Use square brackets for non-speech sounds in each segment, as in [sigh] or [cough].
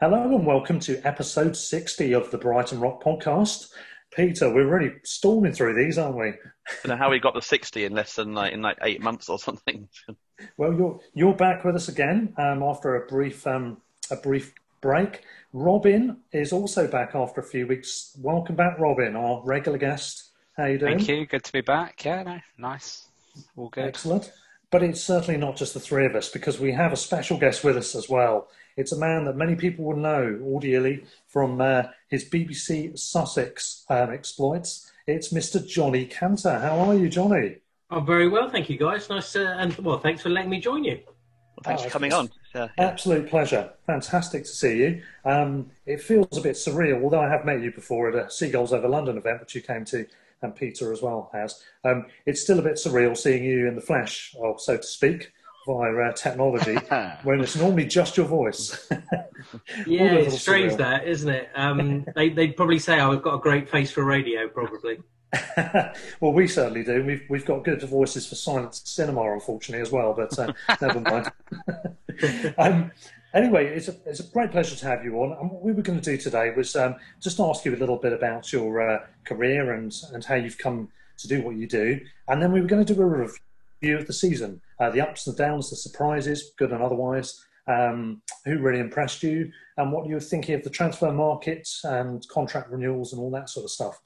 Hello and welcome to episode 60 of the Brighton Rock podcast. Peter, we're really storming through these, aren't we? I don't know how we got the 60 in less than like in like eight months or something. Well, you're you're back with us again um, after a brief um, a brief break. Robin is also back after a few weeks. Welcome back, Robin, our regular guest. How you doing? Thank you. Good to be back. Yeah, no, nice. All good. Excellent. But it's certainly not just the three of us because we have a special guest with us as well. It's a man that many people will know audially from uh, his BBC Sussex um, exploits. It's Mr. Johnny Cantor. How are you, Johnny? I'm very well, thank you, guys. Nice to, and well, thanks for letting me join you. Well, thanks Oh, for coming on. Uh, yeah. Absolute pleasure. Fantastic to see you. Um, it feels a bit surreal, although I have met you before at a Seagulls Over London event, which you came to, and Peter as well has. Um, it's still a bit surreal seeing you in the flesh, or so to speak, via uh, technology, [laughs] when it's normally just your voice. [laughs] Yeah, it's strange surreal. that, isn't it? Um, [laughs] they, they'd probably say oh, I've got a great face for radio, probably. well, we certainly do. We've we've got good voices for silent cinema, unfortunately, as well. But uh, never mind. um, anyway, it's a it's a great pleasure to have you on. And what we were going to do today was um, just ask you a little bit about your uh, career and and how you've come to do what you do, and then we were going to do a review of the season, uh, the ups and downs, the surprises, good and otherwise. Um, who really impressed you, and what you were thinking of the transfer market and contract renewals and all that sort of stuff.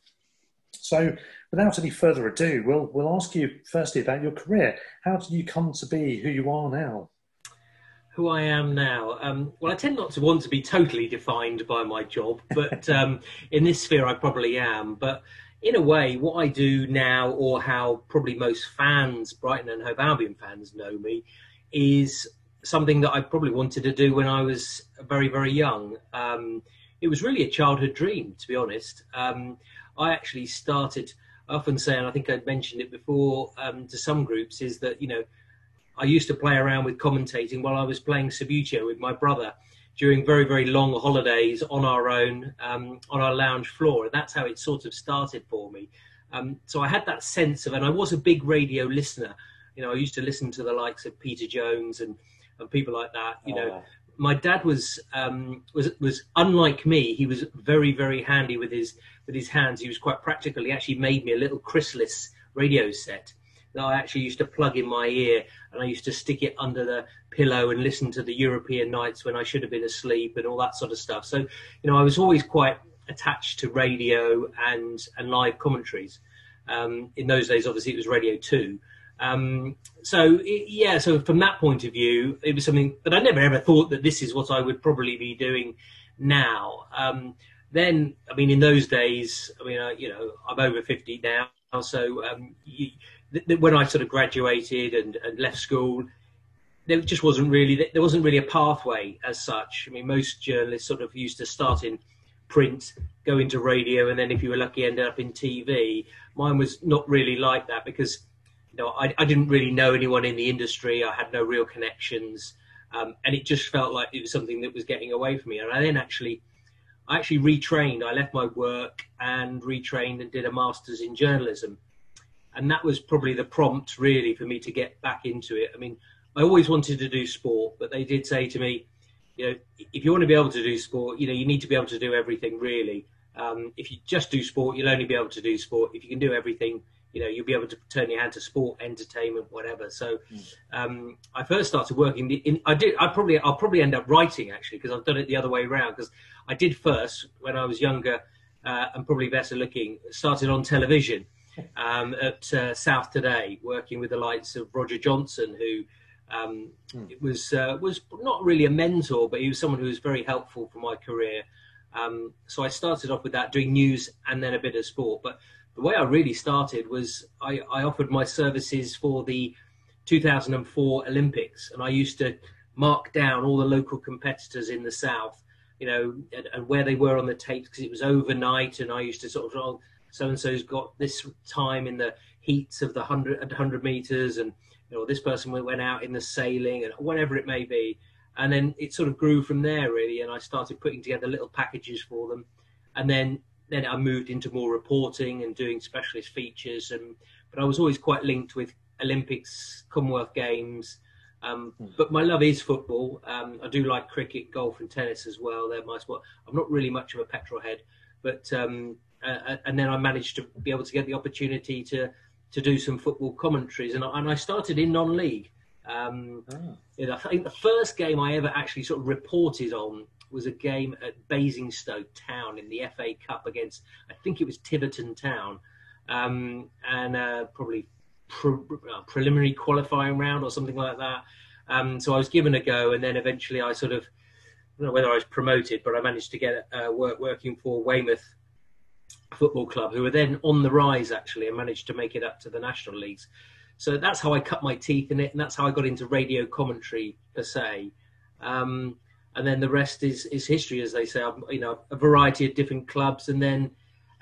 So, without any further ado, we'll we'll ask you firstly about your career. How did you come to be who you are now? Who I am now? Um, well, I tend not to want to be totally defined by my job, but [laughs] um, in this sphere, I probably am. But in a way, what I do now, or how probably most fans, Brighton and Hove Albion fans, know me, is something that I probably wanted to do when I was very, very young. Um, it was really a childhood dream, to be honest. Um, I actually started. I often say, and I think I'd mentioned it before um, to some groups, is that you know I used to play around with commentating while I was playing Subbuteo with my brother during very, very long holidays on our own, um, on our lounge floor. And that's how it sort of started for me. Um, so I had that sense of, and I was a big radio listener. You know, I used to listen to the likes of Peter Jones and, and people like that. You know, my dad was um, was was unlike me. He was very very handy with his with his hands. He was quite practical. He actually made me a little crystal radio set that I actually used to plug in my ear, and I used to stick it under the pillow and listen to the European nights when I should have been asleep and all that sort of stuff. So, you know, I was always quite attached to radio and and live commentaries. Um, in those days, obviously, it was Radio Two. Um, so it, yeah, so from that point of view, it was something that I never ever thought that this is what I would probably be doing now. Um, then, I mean, in those days, I mean, uh, you know, I'm over 50 now, so um, you, th- th- when I sort of graduated and, and left school, there just wasn't really there wasn't really a pathway as such. I mean, most journalists sort of used to start in print, go into radio, and then if you were lucky, end up in TV. Mine was not really like that because you know I, I didn't really know anyone in the industry. I had no real connections. um, and it just felt like it was something that was getting away from me. And I then actually, I actually retrained. I left my work and retrained and did a master's in journalism, and that was probably the prompt really for me to get back into it. I mean, I always wanted to do sport, but they did say to me, you know, if you want to be able to do sport, you know, you need to be able to do everything really. Um, if you just do sport, you'll only be able to do sport. If you can do everything, you know, you'll be able to turn your hand to sport, entertainment, whatever. So, um, I first started working. In, I did. I probably. I'll probably end up writing actually because I've done it the other way around. Because I did first when I was younger uh, and probably better looking. Started on television um, at uh, South Today, working with the likes of Roger Johnson, who um, it was uh, was not really a mentor, but he was someone who was very helpful for my career. Um, so I started off with that, doing news and then a bit of sport. But the way I really started was I, I offered my services for the 2004 Olympics, and I used to mark down all the local competitors in the south, you know, and, and where they were on the tapes because it was overnight, and I used to sort of, oh, so and so's got this time in the heats of the 100, 100 meters, and you know, this person went out in the sailing, and whatever it may be. And then it sort of grew from there, really, and I started putting together little packages for them, and then then I moved into more reporting and doing specialist features, and but I was always quite linked with Olympics, Commonwealth Games. Um, but my love is football. Um, I do like cricket, golf, and tennis as well. They're my sport. I'm not really much of a petrol head, but um, uh, and then I managed to be able to get the opportunity to to do some football commentaries, and I, and I started in non-league. Um, Oh. you know, I think the first game I ever actually sort of reported on was a game at Basingstoke Town in the FA Cup against, I think it was Tiverton Town, um, and uh, probably pre- uh, preliminary qualifying round or something like that. Um, so I was given a go, and then eventually I sort of, I don't know whether I was promoted, but I managed to get uh, work working for Weymouth Football Club, who were then on the rise actually, and managed to make it up to the national leagues. So that's how I cut my teeth in it, and that's how I got into radio commentary per se. Um, and then the rest is is history, as they say. I've, you know, a variety of different clubs, and then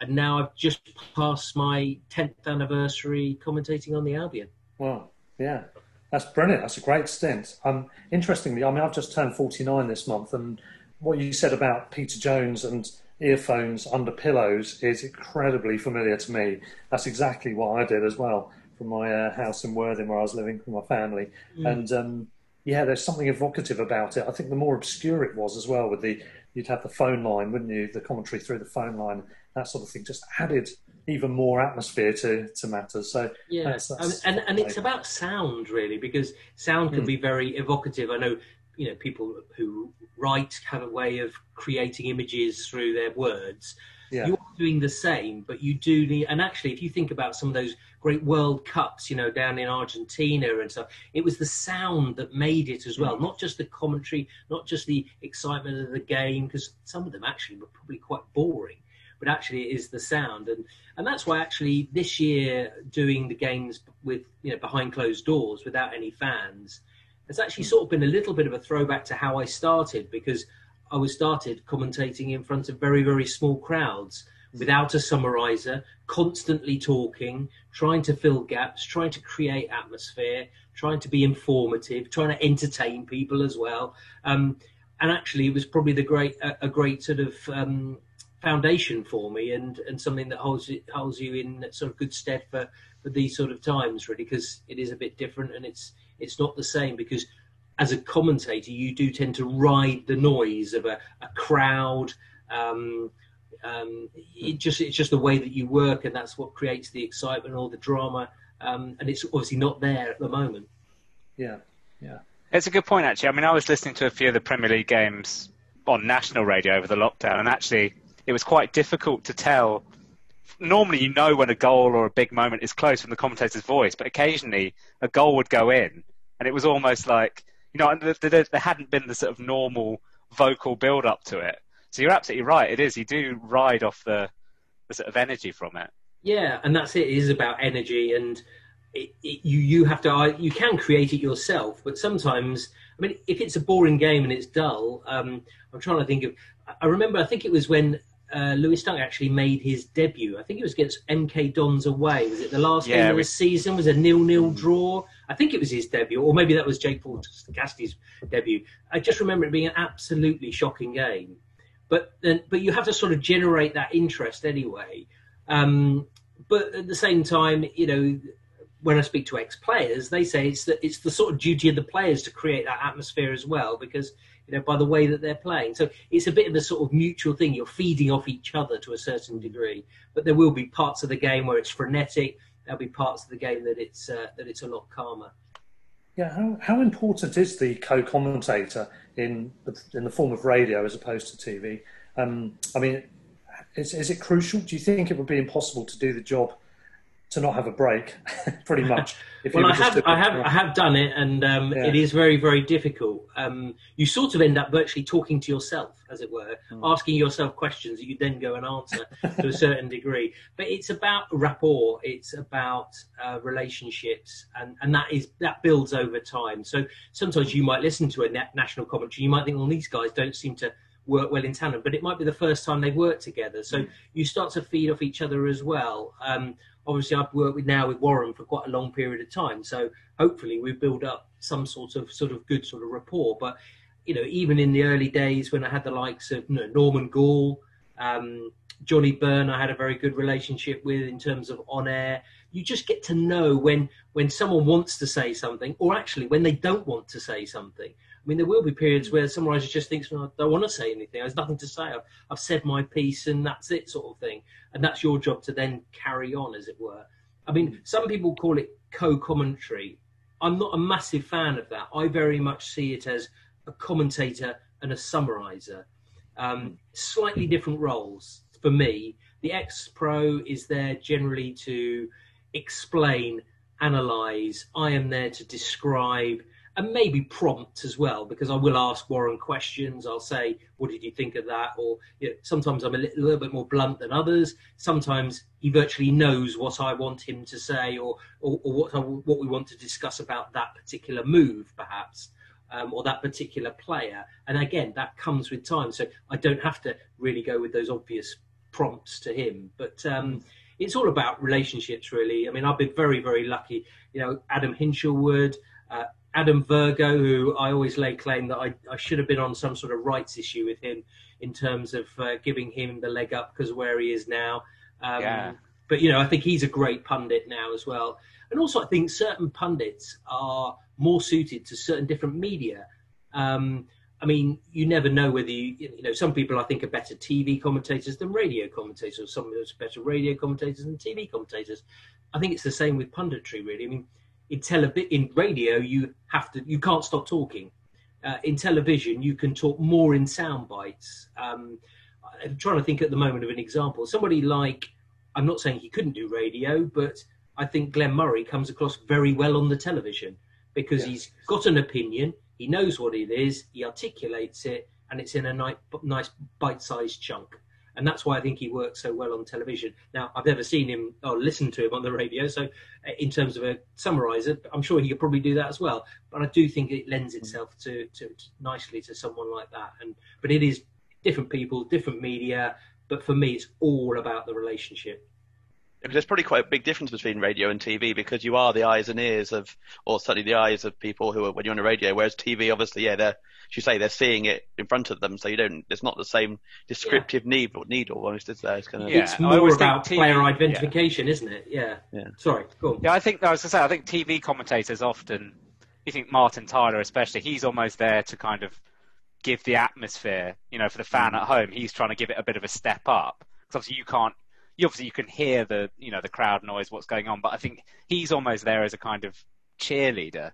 and now I've just passed my tenth anniversary commentating on the Albion. Wow. Yeah. That's brilliant. That's a great stint. Um, interestingly, I mean, I've just turned 49 this month, and what you said about Peter Jones and earphones under pillows is incredibly familiar to me. That's exactly what I did as well from my uh, house in Worthing where I was living with my family. And um, yeah, there's something evocative about it. I think the more obscure it was as well, with the you'd have the phone line, wouldn't you? The commentary through the phone line, that sort of thing, just added even more atmosphere to, to matters. So Yeah, that's- that's and, and and it's about sound really because sound can Mm. be very evocative. I know you know people who write have a way of creating images through their words. Yeah. You're doing the same, but you do need. And actually, if you think about some of those great World Cups, you know, down in Argentina and stuff, it was the sound that made it as well, mm. not just the commentary, not just the excitement of the game, because some of them actually were probably quite boring but actually it is the sound and and that's why actually this year doing the games with you know behind closed doors without any fans has actually sort of been a little bit of a throwback to how I started because I was started commentating in front of very very small crowds without a summarizer constantly talking trying to fill gaps trying to create atmosphere trying to be informative trying to entertain people as well. Um, and actually it was probably the great a, a great sort of um, foundation for me and and something that holds you, holds you in sort of good stead for for these sort of times really because it is a bit different and it's it's not the same because as a commentator you do tend to ride the noise of a, a crowd um, um, it just it's just the way that you work and that's what creates the excitement or the drama um, and it's obviously not there at the moment yeah, yeah. It's a good point, actually. I mean, I was listening to a few of the Premier League games on national radio over the lockdown, and actually, it was quite difficult to tell. Normally, you know when a goal or a big moment is close from the commentator's voice, but occasionally a goal would go in, and it was almost like, you know, there, there, there hadn't been the sort of normal vocal build up to it. So you're absolutely right. It is. You do ride off the, the sort of energy from it. Yeah, and that's it. It is about energy, and it, it, you you have to you can create it yourself, but sometimes I mean, if it's a boring game and it's dull, um, I'm trying to think of. I remember I think it was when uh, Lewis Dunk actually made his debut. I think it was against MK Dons away. Was it the last Yeah, game of the season? Was a nil-nil draw. I think it was his debut, or maybe that was Jake Paul Cassidy's debut. I just remember it being an absolutely shocking game. But then, but you have to sort of generate that interest anyway. Um, but at the same time, you know, when I speak to ex-players, they say it's the, it's the sort of duty of the players to create that atmosphere as well, because you know by the way that they're playing. So it's a bit of a sort of mutual thing. You're feeding off each other to a certain degree, but there will be parts of the game where it's frenetic. There'll be parts of the game that it's uh, that it's a lot calmer. Yeah, how, how important is the co-commentator in the, in the form of radio as opposed to TV? Um, I mean, is, is it crucial? Do you think it would be impossible to do the job to not have a break, [laughs] pretty [laughs] much? If well, I have, I have, I have done it, and um, Yeah. it is very, very difficult. Um, you sort of end up virtually talking to yourself, as it were, Hmm. asking yourself questions that you then go and answer to a certain [laughs] degree. But it's about rapport. It's about uh, relationships, and, and that is that builds over time. So sometimes you might listen to a na- national commentary, you might think, well, these guys don't seem to work well in tandem, but it might be the first time they've worked together. So you start to feed off each other as well. Um, obviously, I've worked with now with Warren for quite a long period of time, so hopefully we build up some sort of sort of good sort of rapport. But you know, even in the early days when I had the likes of you know, Norman Gall, um, Johnny Byrne, I had a very good relationship with in terms of on air. You just get to know when when someone wants to say something, or actually when they don't want to say something. I mean, there will be periods where some writer just thinks, well, I don't want to say anything. There's nothing to say. I've, I've said my piece and that's it, sort of thing. And that's your job to then carry on, as it were. I mean, some people call it co commentary. I'm not a massive fan of that. I very much see it as a commentator and a summariser. Um, slightly different roles for me. The ex pro is there generally to explain, analyse. I am there to describe and maybe prompt as well because I will ask Warren questions. I'll say, "What did you think of that?" Or you know, sometimes I'm a little, little bit more blunt than others. Sometimes he virtually knows what I want him to say or or, or what I, what we want to discuss about that particular move, perhaps. Um, or that particular player, and again, that comes with time. So I don't have to really go with those obvious prompts to him. But um, it's all about relationships, really. I mean, I've been very, very lucky. You know, Adam Hinshelwood, uh, Adam Virgo, who I always lay claim that I, I should have been on some sort of rights issue with him in terms of uh, giving him the leg up because where he is now. Um, Yeah. But, you know, I think he's a great pundit now as well. And also, I think certain pundits are more suited to certain different media. Um, I mean, you never know whether you, you know, some people I think are better TV commentators than radio commentators, or some are better radio commentators than TV commentators. I think it's the same with punditry, really. I mean, in television, in radio, you have to, you can't stop talking. Uh, in television, you can talk more in sound bites. Um, I'm trying to think at the moment of an example. Somebody like, I'm not saying he couldn't do radio, but I think Glenn Murray comes across very well on the television because Yes. he's got an opinion, he knows what it is, he articulates it, and it's in a nice, nice bite-sized chunk. And that's why I think he works so well on television. Now, I've never seen him or listened to him on the radio, so uh, in terms of a summariser, I'm sure he could probably do that as well. But I do think it lends itself to, to, to nicely to someone like that. And but it is different people, different media. But for me, it's all about the relationship. Because there's probably quite a big difference between radio and TV because you are the eyes and ears of, or certainly the eyes of people who are when you're on the radio. Whereas TV, obviously, yeah, they're, as you say, they're seeing it in front of them, so you don't. It's not the same descriptive needle, needle almost is there. It's kind of Yeah, it's more always think about TV player yeah. identification, isn't it? Yeah. Yeah. Sorry, go on. Yeah, I think I was gonna say I think TV commentators often. You think Martin Tyler, especially, he's almost there to kind of give the atmosphere. You know, for the fan mm. at home, he's trying to give it a bit of a step up. Because obviously you can't. You obviously you can hear the you know the crowd noise, what's going on, but I think he's almost there as a kind of cheerleader.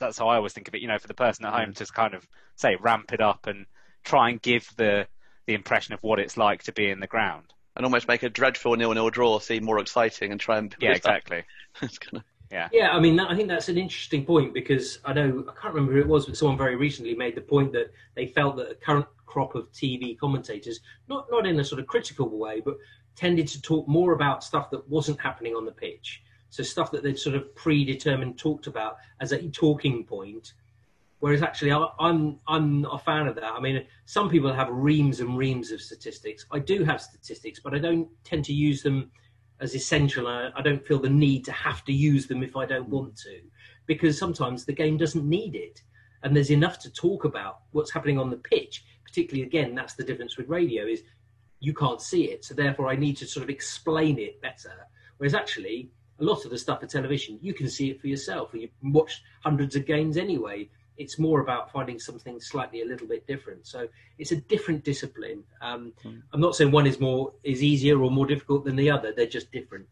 That's how I always think of it. You know, for the person at home mm. to kind of say ramp it up and try and give the the impression of what it's like to be in the ground. and almost make a dreadful nil-nil draw seem more exciting and try and Yeah, exactly. [laughs] it's kind of Yeah, I mean, that, I think that's an interesting point because I know I can't remember who it was, but someone very recently made the point that they felt that the current crop of TV commentators, not not in a sort of critical way, but tended to talk more about stuff that wasn't happening on the pitch. So stuff that they'd sort of predetermined talked about as a talking point. Whereas actually, I, I'm I'm a fan of that. I mean, some people have reams and reams of statistics. I do have statistics, but I don't tend to use them as essential. I don't feel the need to have to use them if I don't want to, because sometimes the game doesn't need it, and there's enough to talk about what's happening on the pitch. Particularly, again, that's the difference with radio is you can't see it, so therefore I need to sort of explain it better. Whereas actually, a lot of the stuff for television, you can see it for yourself. You watch hundreds of games anyway. It's more about finding something slightly a little bit different. So it's a different discipline. Um, mm. I'm not saying one is more is easier or more difficult than the other. They're just different.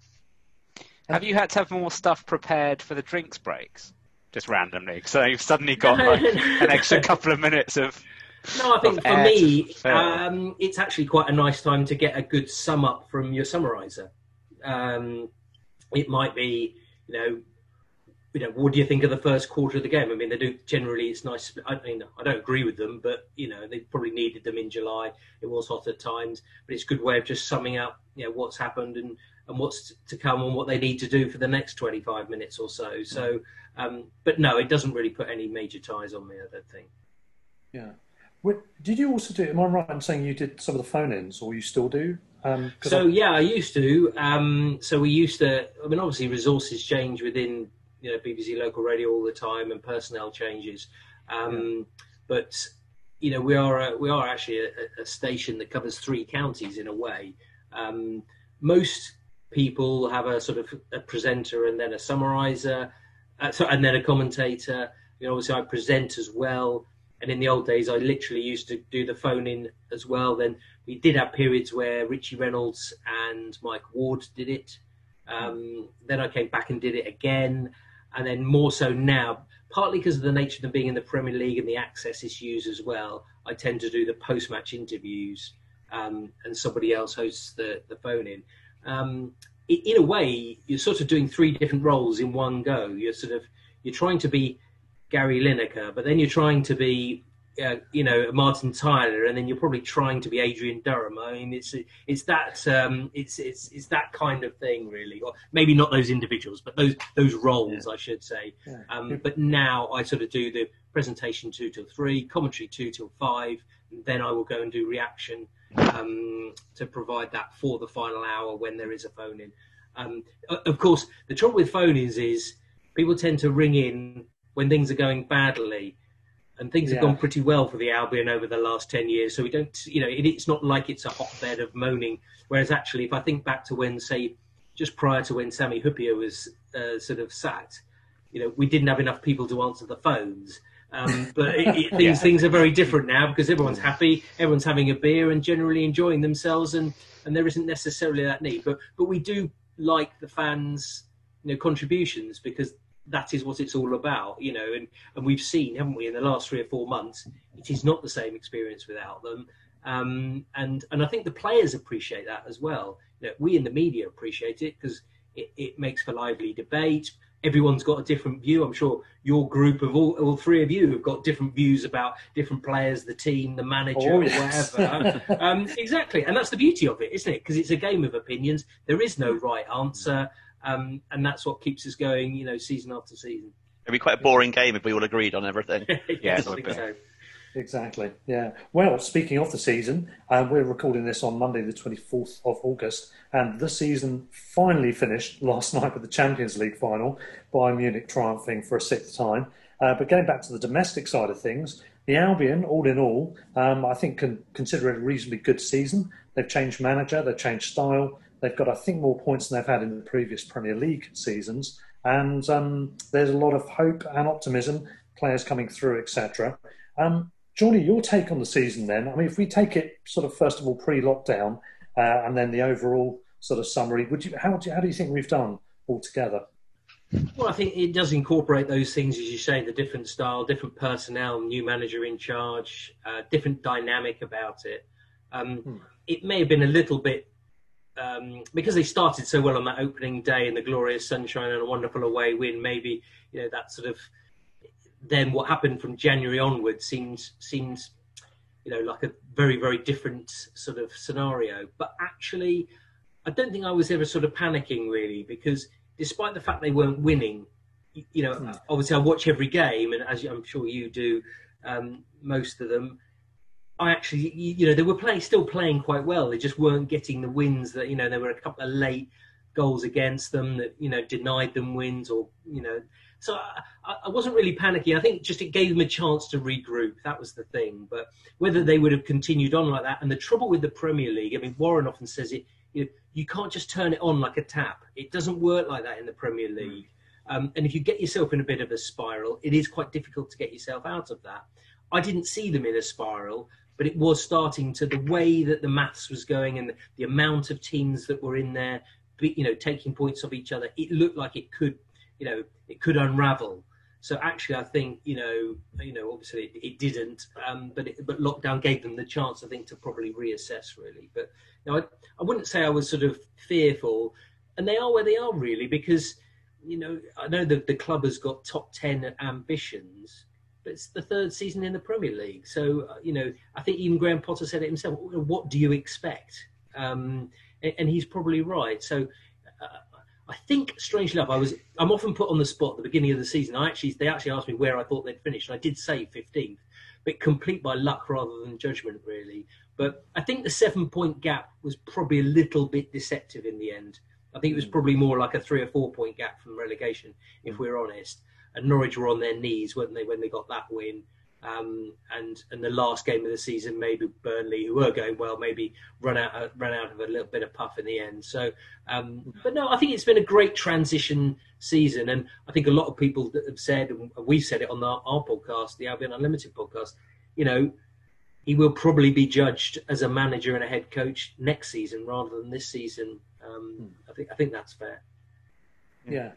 Have you had to have more stuff prepared for the drinks breaks? Just randomly, so you've suddenly [laughs] got like [laughs] an extra couple of minutes of. No, I think for me, um, it's actually quite a nice time to get a good sum up from your summariser. Um, it might be, you know, you know, what do you think of the first quarter of the game? I mean, they do generally. It's nice. I mean, I don't agree with them, but you know, they probably needed them in July. It was hot at times, but it's a good way of just summing up, you know, what's happened and and what's to come and what they need to do for the next 25 minutes or so. So, um, but no, it doesn't really put any major ties on me. I don't think. Yeah. Did you also do? Am I right in saying you did some of the phone-ins, or you still do? Um, so I... yeah, I used to. Um, so we used to. I mean, obviously, resources change within you know BBC local radio all the time, and personnel changes. Um, yeah. But you know, we are a, we are actually a, a, station that covers three counties in a way. Um, most people have a sort of a presenter and then a summariser, uh, so, and then a commentator. You know, obviously, I present as well. And in the old days, I literally used to do the phone in as well. Then we did have periods where Richie Reynolds and Mike Ward did it. Um, then I came back and did it again, and then more so now, partly because of the nature of them being in the Premier League and the access issues as well. I tend to do the post-match interviews, um, and somebody else hosts the the phone in. Um, in a way, you're sort of doing three different roles in one go. You're sort of you're trying to be Gary Lineker, but then you're trying to be, uh, you know, Martin Tyler, and then you're probably trying to be Adrian Durham. I mean, it's it's that um, it's it's it's that kind of thing, really, or maybe not those individuals, but those those roles, yeah. I should say. Yeah. Um, but now I sort of do the presentation two till three, commentary two till five, and then I will go and do reaction um, to provide that for the final hour when there is a phone in. Um, of course, the trouble with phone ins is people tend to ring in when things are going badly. And things have gone pretty well for the Albion over the last 10 years. So we don't, you know, it, it's not like it's a hotbed of moaning. Whereas actually, if I think back to when, say, just prior to when Sami Hyypiä was uh, sort of sacked, you know, we didn't have enough people to answer the phones. Um, [laughs] but it, it, things, yeah. things are very different now because everyone's happy, everyone's having a beer and generally enjoying themselves, and, and there isn't necessarily that need. But but we do like the fans' you know contributions because that is what it's all about, you know. And, and we've seen, haven't we, in the last three or four months, it is not the same experience without them. Um, and and I think the players appreciate that as well. You know, we in the media appreciate it because it, it makes for lively debate. Everyone's got a different view. I'm sure your group of all, all three of you have got different views about different players, the team, the manager, oh, yes. whatever. [laughs] um, exactly, and that's the beauty of it, isn't it? Because it's a game of opinions. There is no right answer um, and that's what keeps us going, you know, season after season. It'd be quite a boring game if we all agreed on everything. [laughs] yeah, I think so. Exactly. Yeah. Well, speaking of the season, um, we're recording this on Monday, the 24th of August, and the season finally finished last [laughs] night with the Champions League final, Bayern Munich triumphing for a sixth time. Uh, but getting back to the domestic side of things, the Albion, all in all, um, I think can consider it a reasonably good season. They've changed manager, they've changed style, They've got, I think, more points than they've had in the previous Premier League seasons, and um, there's a lot of hope and optimism, players coming through, etc. Um, Johnny, your take on the season then? I mean, if we take it sort of first of all pre-lockdown, uh, and then the overall sort of summary, would you how do you, how do you think we've done altogether? Well, I think it does incorporate those things, as you say, the different style, different personnel, new manager in charge, uh, different dynamic about it. Um, hmm. It may have been a little bit um, because they started so well on that opening day in the glorious sunshine and a wonderful away win, maybe you know that sort of then what happened from January onwards seems seems you know like a very very different sort of scenario. But actually, I don't think I was ever sort of panicking really because despite the fact they weren't winning, you know, mm. obviously I watch every game, and as I'm sure you do, um, most of them. I actually, you know, they were playing, still playing quite well. They just weren't getting the wins that, you know, there were a couple of late goals against them that, you know, denied them wins or, you know, so I, I, wasn't really panicking. I think just it gave them a chance to regroup. That was the thing. But whether they would have continued on like that, and the trouble with the Premier League, I mean, Warren often says it. You, know, you can't just turn it on like a tap. It doesn't work like that in the Premier hmm. League. Um, and if you get yourself in a bit of a spiral, it is quite difficult to get yourself out of that. I didn't see them in a spiral, but it was starting to the way that the maths was going and the, the amount of teams that were in there, you know, taking points off each other. It looked like it could you know it could unravel. So actually, I think you know, you know, obviously it, it didn't, um, but it, but lockdown gave them the chance, I think, to probably reassess really. But you know, I, I wouldn't say I was sort of fearful, and they are where they are really because you know I know that the club has got top ten ambitions, but it's the third season in the Premier League. So uh, you know, I think even Graham Potter said it himself. What do you expect? Um, and, and, he's probably right. So I think, strangely enough, I was I'm often put on the spot at the beginning of the season. I actually they actually asked me where I thought they'd finish, and I did say 15th, but complete by luck rather than judgment, really. But I think the seven point gap was probably a little bit deceptive in the end. I think it was hmm. probably more like a three or four point gap from relegation, if hmm. we're honest. And Norwich were on their knees, weren't they, when they got that win? Um, and and the last game of the season, maybe Burnley, who were going well, maybe run out run out of a little bit of puff in the end. So, um, but no, I think it's been a great transition season, and I think a lot of people that have said, and we've said it on our, our podcast, the Albion Unlimited podcast, you know, he will probably be judged as a manager and a head coach next season rather than this season. Um, hmm. I think I think that's fair. Yeah, yeah.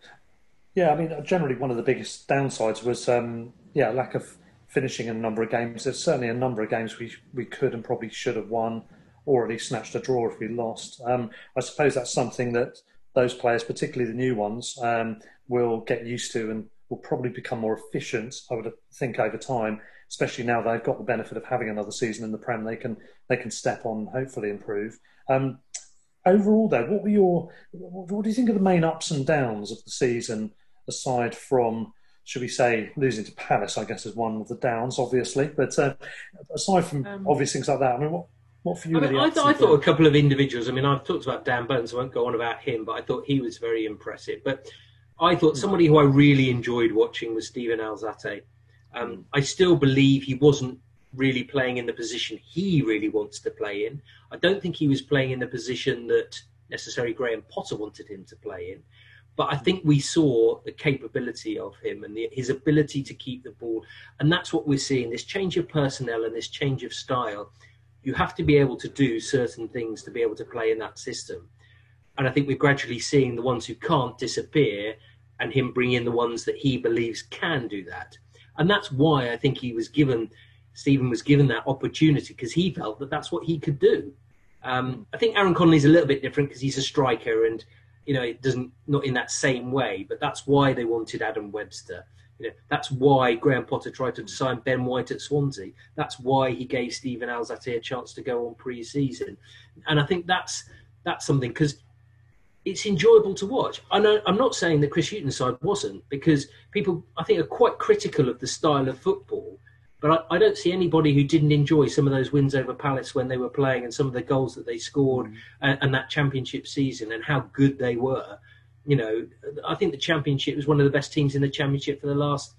I mean, generally one of the biggest downsides was um, yeah lack of finishing in a number of games. There's certainly a number of games we we could and probably should have won, or at least snatched a draw if we lost. Um, I suppose that's something that those players, particularly the new ones, um, will get used to and will probably become more efficient. I would think over time, especially now they've got the benefit of having another season in the Prem, they can they can step on, hopefully improve. Um, overall, though, what were your what do you think of the main ups and downs of the season aside from should we say, losing to Palace, I guess, is one of the downs, obviously. But uh, aside from um, obvious things like that, I mean, what, what for you? I, mean, I, th- I thought a couple of individuals. I mean, I've talked about Dan Burns. I won't go on about him, but I thought he was very impressive. But I thought somebody who I really enjoyed watching was Steven Alzate. Um, I still believe he wasn't really playing in the position he really wants to play in. I don't think he was playing in the position that necessarily Graham Potter wanted him to play in. But I think we saw the capability of him and the, his ability to keep the ball. And that's what we're seeing this change of personnel and this change of style. You have to be able to do certain things to be able to play in that system. And I think we're gradually seeing the ones who can't disappear and him bring in the ones that he believes can do that. And that's why I think he was given, Steven was given that opportunity because he felt that that's what he could do. Um, I think Aaron Connolly's a little bit different because he's a striker and you know, it doesn't not in that same way. But that's why they wanted Adam Webster. You know, that's why Graham Potter tried to sign Ben White at Swansea. That's why he gave Steven Alzate a chance to go on pre-season. And I think that's that's something because it's enjoyable to watch. I I'm not saying that Chris Hughton's side wasn't because people I think are quite critical of the style of football but I, I, don't see anybody who didn't enjoy some of those wins over Palace when they were playing and some of the goals that they scored mm. and, and, that championship season and how good they were. You know, I think the championship was one of the best teams in the championship for the last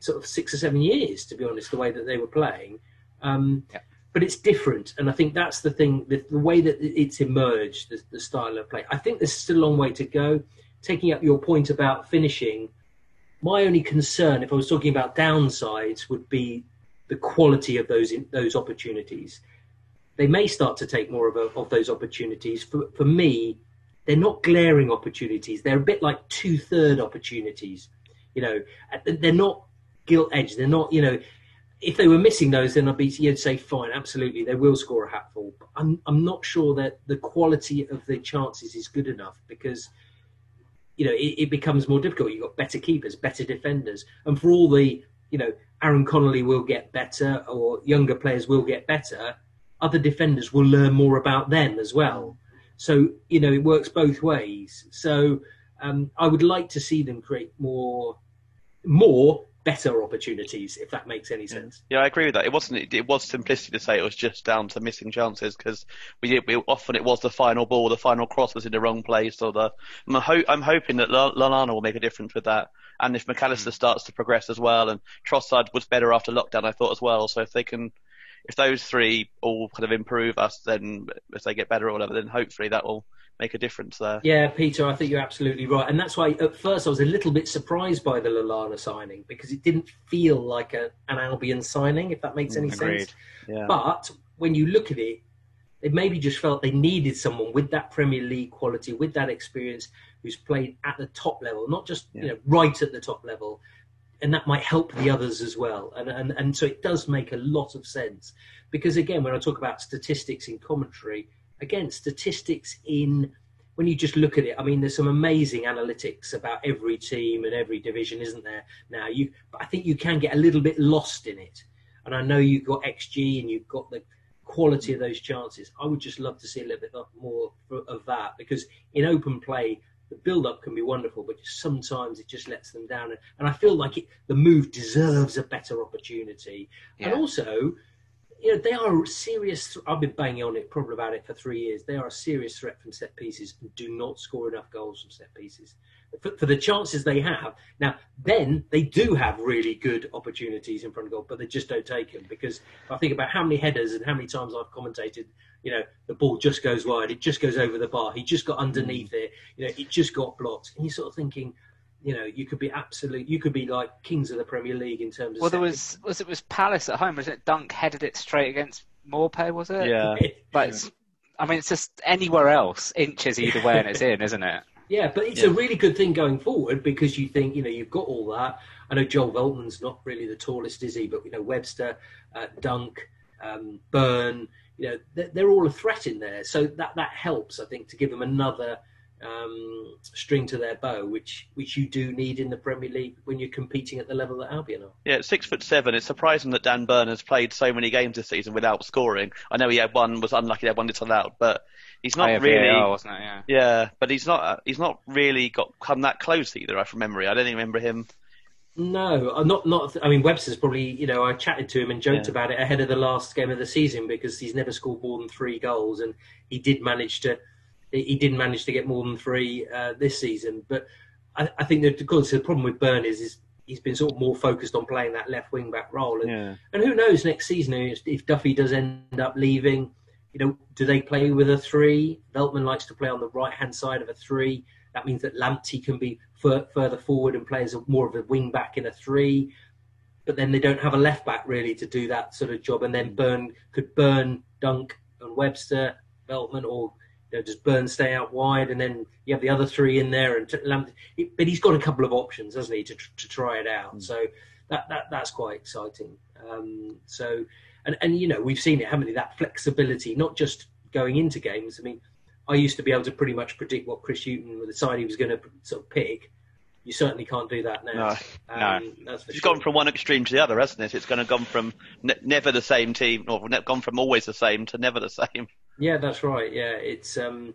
sort of six or seven years, to be honest, the way that they were playing. Um, yeah. But it's different, and I think that's the thing. The, the way that it's emerged, the, the style of play. I think there's still a long way to go. Taking up your point about finishing, my only concern, if I was talking about downsides, would be the quality of those those opportunities. They may start to take more of, a, of those opportunities. For, for me, they're not glaring opportunities. They're a bit like two third opportunities. You know, they're not gilt edged. They're not, you know, if they were missing those, then I'd be, you'd say, fine, absolutely, they will score a hatful. But I'm, I'm not sure that the quality of the chances is good enough because, you know, it, it becomes more difficult. You've got better keepers, better defenders. And for all the, you know, Aaron Connolly will get better or younger players will get better, other defenders will learn more about them as well. So, you know, it works both ways. So, Um, I would like to see them create more, more better opportunities, if that makes any sense. Yeah, I agree with that. It wasn't. It, was simplicity to say it was just down to missing chances because we, we often it was the final ball, the final cross was in the wrong place, or the. I'm, ho- I'm hoping that Lallana will make a difference with that, and if Mac Allister mm. starts to progress as well, and Trossard was better after lockdown, I thought as well. So if they can, if those three all kind of improve us, then if they get better or whatever, then hopefully that will make a difference there. Yeah, Peter, I think you're absolutely right, and that's why at first I was a little bit surprised by the Lallana signing because it didn't feel like a, an Albion signing, if that makes mm, any Agreed. sense. Yeah. But when you look at it, they maybe just felt they needed someone with that Premier League quality, with that experience, who's played at the top level, not just yeah. you know right at the top level, and that might help the others as well. And and and so it does make a lot of sense because again, when I talk about statistics in commentary again, statistics in when you just look at it, I mean, there's some amazing analytics about every team and every division, isn't there? Now, you, but I think you can get a little bit lost in it. And I know you've got XG and you've got the quality of those chances. I would just love to see a little bit more of that because in open play, the build-up can be wonderful, but sometimes it just lets them down. And I feel like it, the move deserves a better opportunity. Yeah. And also, you know, they are serious. I've been banging on it, probably about it for three years. They are a serious threat from set pieces and do not score enough goals from set pieces. For, for, the chances they have, now then they do have really good opportunities in front of goal, but they just don't take them because I think about how many headers and how many times I've commentated. You know, the ball just goes wide, it just goes over the bar, he just got underneath it. You know, it just got blocked, and you're sort of thinking, you know, you could be absolute. You could be like kings of the Premier League in terms of. Well, there was was it was Palace at home, wasn't it? Dunk headed it straight against Maupay, was it? Yeah. [laughs] But I mean, it's just anywhere else, inches either way, and it's in, isn't it? [laughs] Yeah, but it's yeah. a really good thing going forward because you think you know you've got all that. I know Joel Veltman's not really the tallest, is he? But you know Webster, uh, Dunk, um, Burn, you know they're, they're all a threat in there. So that that helps, I think, to give them another um, string to their bow, which which you do need in the Premier League when you're competing at the level that Albion are. Yeah, six foot seven. It's surprising that Dan Burn has played so many games this season without scoring. I know he had one was unlucky, he had one disallowed, but he's not really. Wasn't it? Yeah. Yeah, but he's not. He's not really got come that close either. I from memory, I don't even remember him. No, uh, not not. I mean, Webster's probably. You know, I chatted to him and joked yeah. about it ahead of the last game of the season because he's never scored more than three goals, and he did manage to he didn't manage to get more than three uh, this season. But I, I think that the problem with Burn is, is he's been sort of more focused on playing that left wing back role. And, yeah. and who knows next season if Duffy does end up leaving, you know, do they play with a three? Veltman likes to play on the right hand side of a three. That means that Lamptey can be f- further forward and play as a, more of a wing back in a three. But then they don't have a left back really to do that sort of job. And then Burn could Burn, Dunk, and Webster, Veltman, or you know, does Burn stay out wide, and then you have the other three in there, and t- but he's got a couple of options, hasn't he, to, to try it out? Mm. So that, that that's quite exciting. Um, so and and you know we've seen it, haven't we? That flexibility, not just going into games. I mean, I used to be able to pretty much predict what Chris Hughton, the side he was going to sort of pick. You certainly can't do that now. No, um, no. it's sure. gone from one extreme to the other, hasn't it? It's going to gone from ne- never the same team, or gone from always the same to never the same. Yeah, that's right. Yeah, it's um,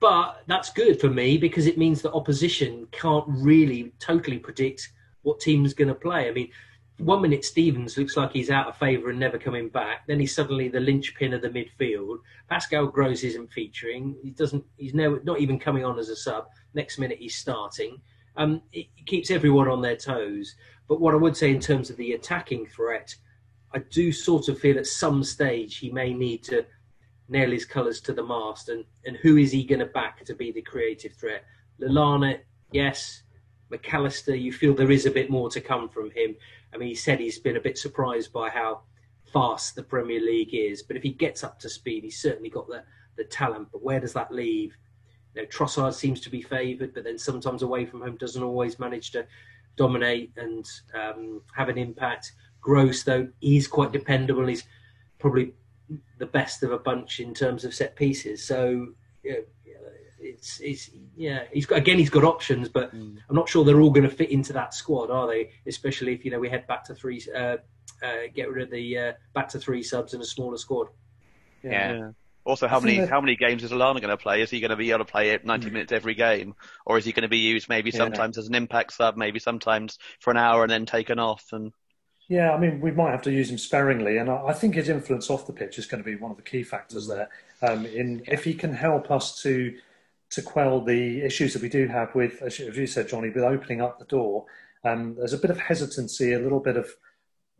but that's good for me because it means that opposition can't really totally predict what team's going to play. I mean, one minute Stevens looks like he's out of favour and never coming back. Then he's suddenly the linchpin of the midfield. Pascal Gross isn't featuring. He doesn't. He's no, not even coming on as a sub. Next minute he's starting. Um, it keeps everyone on their toes. But what I would say in terms of the attacking threat, I do sort of feel at some stage he may need to nail his colours to the mast, and, and who is he going to back to be the creative threat? Lallana, yes. Mac Allister, you feel there is a bit more to come from him. I mean, he said he's been a bit surprised by how fast the Premier League is, but if he gets up to speed, he's certainly got the, the talent. But where does that leave? You know, Trossard seems to be favoured, but then sometimes away from home doesn't always manage to dominate and um, have an impact. Gross, though, is quite dependable. He's probably the best of a bunch in terms of set pieces. So yeah, it's it's yeah he's got again he's got options, but mm. I'm not sure they're all going to fit into that squad, are they? Especially if you know we head back to three, uh, uh, get rid of the uh, back to three subs and a smaller squad. Yeah. yeah. Also, how many that- how many games is Lallana going to play? Is he going to be able to play it 90 minutes every game, or is he going to be used maybe Yeah. sometimes as an impact sub, maybe sometimes for an hour and then taken off? And Yeah, I mean, we might have to use him sparingly, and I I think his influence off the pitch is going to be one of the key factors there. Um, in if he can help us to to quell the issues that we do have with, as you, said, Johnny, with opening up the door, um, there's a bit of hesitancy, a little bit of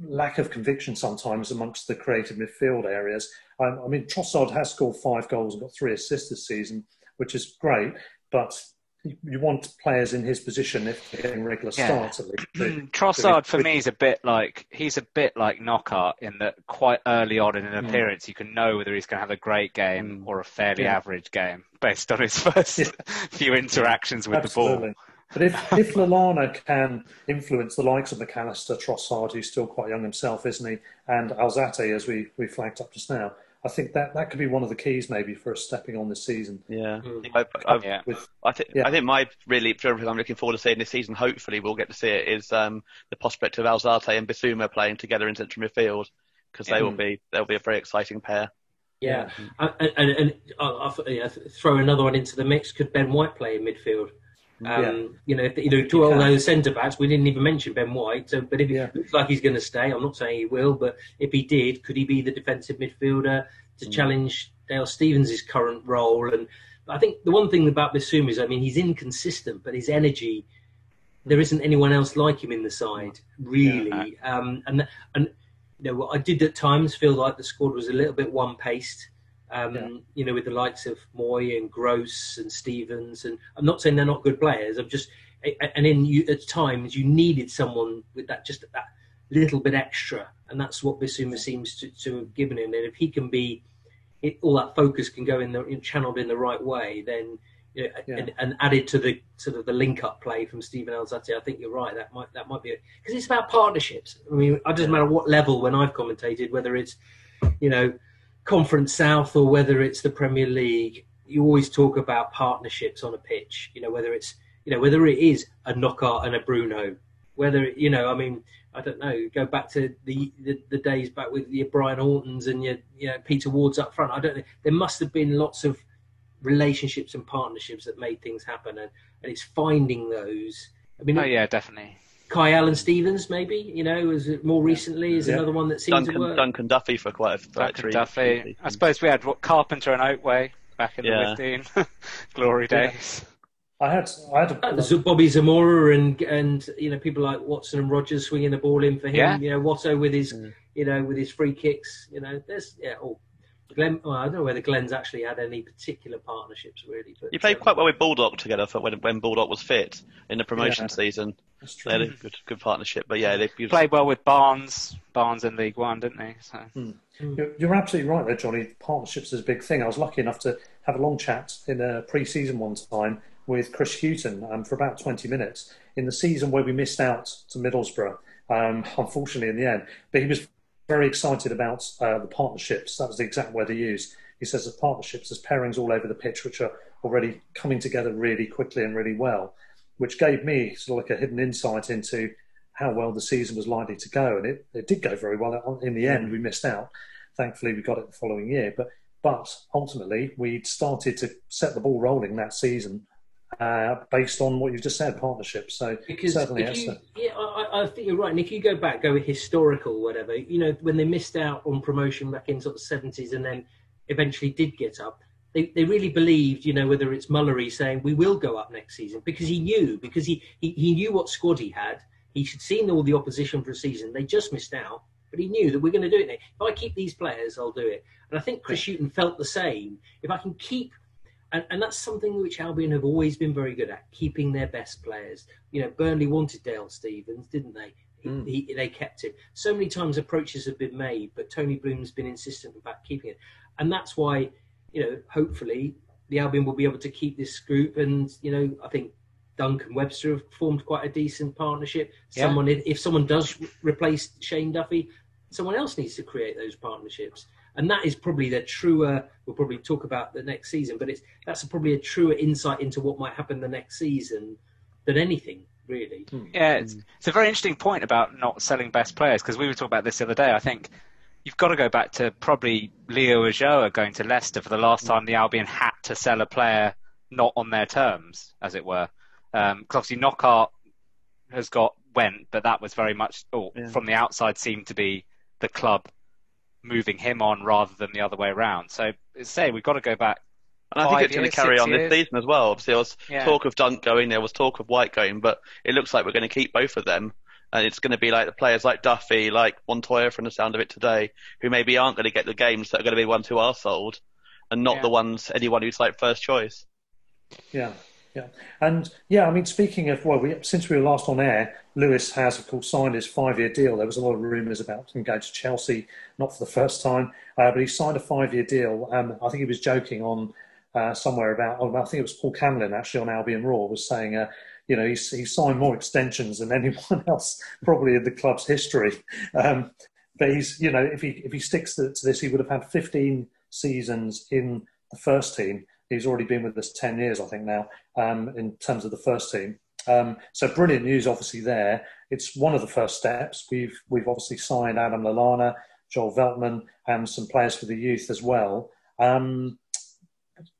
lack of conviction sometimes amongst the creative midfield areas. Um, I mean, Trossard has scored five goals and got three assists this season, which is great, but you you want players in his position if they're getting regular Yeah. starts at least. Mm, Trossard for me is a bit like he's a bit like Knockaert in that quite early on in an Mm. appearance you can know whether he's going to have a great game or a fairly Yeah. average game based on his [laughs] first few interactions with the ball. But if, if Lallana can influence the likes of Mac Allister, Trossard, who's still quite young himself, isn't he, and Alzate, as we, we flagged up just now, I think that, that could be one of the keys maybe for us stepping on this season. yeah, Mm. I, I, Yeah. With I think Yeah. I think my really everything I'm looking forward to seeing this season. Hopefully, we'll get to see it. Is um, the prospect of Alzate and Bissouma playing together in central midfield because they will be they'll be a very exciting pair. Yeah, and, and, and I'll, I'll yeah, throw another one into the mix. Could Ben White play in midfield? Um, Yeah. You know, if, you know, two of can. those centre backs. We didn't even mention Ben White. So, but if he Yeah. looks like he's going to stay, I'm not saying he will, but if he did, could he be the defensive midfielder to Mm. challenge Dale Stephens' current role? And I think the one thing about Bissouma is, I mean, he's inconsistent, but his energy. There isn't anyone else like him in the side, really. Um, and and you know, I did at times feel like the squad was a little bit one paced. Um, Yeah. You know, with the likes of Mooy and Gross and Stephens, and I'm not saying they're not good players. I'm just, and in you, at times you needed someone with that just that little bit extra, and that's what Bissouma seems to, to have given him. And if he can be, it, all that focus can go in the in, channeled in the right way, then. You know, Yeah. and, and added to the sort of the link-up play from Steven Alzate, I think you're right. That might that might be it because it's about partnerships. I mean, it doesn't matter what level when I've commentated, whether it's you know Conference South or whether it's the Premier League. You always talk about partnerships on a pitch. You know, whether it's you know whether it is a Knockaert and a Bruno, whether you know, I mean, I don't know. Go back to the the, the days back with your Brian Hortons and your you know, Peter Wards up front. I don't know. There must have been lots of relationships and partnerships that made things happen, and, and it's finding those. I mean, Oh yeah, definitely. Kayal and Stephens, maybe you know, is it more recently is Yeah. another one that seems to work. Duncan Duffy for quite a like Duncan three. Duffy. I suppose we had what, Carpenter and Oatway back in Yeah. the [laughs] 15 glory Yeah. days. I had I had a, Uh, Bobby Zamora and and you know people like Watson and Rogers swinging the ball in for him. Yeah. You know Watto with his you know with his free kicks. You know there's yeah. Oh, Glenn. Well, I don't know whether Glenn's actually had any particular partnerships really. But You played um, quite well with Bulldog together for when when Bulldog was fit in the promotion Yeah. season. that's They had true. a good good partnership, but yeah, they you Played well with Barnes. Barnes in League One, didn't they? So. You're, you're absolutely right there, Johnny. Partnerships is a big thing. I was lucky enough to have a long chat in a pre-season one time with Chris Hughton um, for about 20 minutes in the season where we missed out to Middlesbrough, um, unfortunately in the end. But he was very excited about uh, the partnerships. That was the exact word he used. He says there's partnerships, there's pairings all over the pitch which are already coming together really quickly and really well, which gave me sort of like a hidden insight into how well the season was likely to go. And it, it did go very well. In the end, we missed out. Thankfully, we got it the following year. But but ultimately, we'd started to set the ball rolling that season uh, based on what you've just said, partnerships. So because certainly, if you, yeah, I, I- think you're right. And if you go back, go historical, whatever, you know, when they missed out on promotion back in sort of seventies, and then eventually did get up, they, they really believed, you know, whether it's Mullery saying we will go up next season because he knew because he, he, he knew what squad he had. He had seen all the opposition for a season. They just missed out, but he knew that we're going to do it. If I keep these players, I'll do it. And I think Chris Hughton felt the same. If I can keep and, and that's something which Albion have always been very good at, keeping their best players. You know, Burnley wanted Dale Stephens, didn't they? He, mm. he, they kept him. So many times approaches have been made, but Tony Bloom's been insistent about keeping it. And that's why, you know, hopefully the Albion will be able to keep this group. And, you know, I think Duncan Webster have formed quite a decent partnership. Yeah. Someone, if, if someone does replace Shane Duffy, someone else needs to create those partnerships. And that is probably the truer. We'll probably talk about the next season, but it's that's probably a truer insight into what might happen the next season than anything really. Yeah, it's, it's a very interesting point about not selling best players because we were talking about this the other day. I think you've got to go back to probably Leo Ulloa going to Leicester for the last time the Albion had to sell a player not on their terms, as it were. Because um, obviously Knockaert has got went, but that was very much oh, yeah. from the outside seemed to be the club moving him on rather than the other way around. So say we've got to go back. And I think it's going to carry on years. this season as well. Obviously, there was yeah. talk of Dunk going, there was talk of White going, but it looks like we're going to keep both of them. And it's going to be like the players like Duffy, like Montoya from the sound of it today, who maybe aren't going to get the games that are going to be ones who are sold, and not yeah. the ones anyone who's like first choice. Yeah, yeah, and yeah, I mean, speaking of well, we, since we were last on air, Lewis has of course signed his five-year deal. There was a lot of rumours about him going to Chelsea, not for the first time, uh, but he signed a five-year deal. Um, I think he was joking on uh, somewhere about. Oh, I think it was Paul Camillin actually on Albion Roar was saying. Uh, you know, he's, he's signed more extensions than [laughs] anyone else probably in the club's history. Um, but he's, you know, if he if he sticks to, to this, he would have had 15 seasons in the first team He's already been with us 10 years, I think, now, um, in terms of the first team. Um, so brilliant news, obviously, there. It's one of the first steps. We've, we've obviously signed Adam Lallana, Joel Veltman, and some players for the youth as well. Um,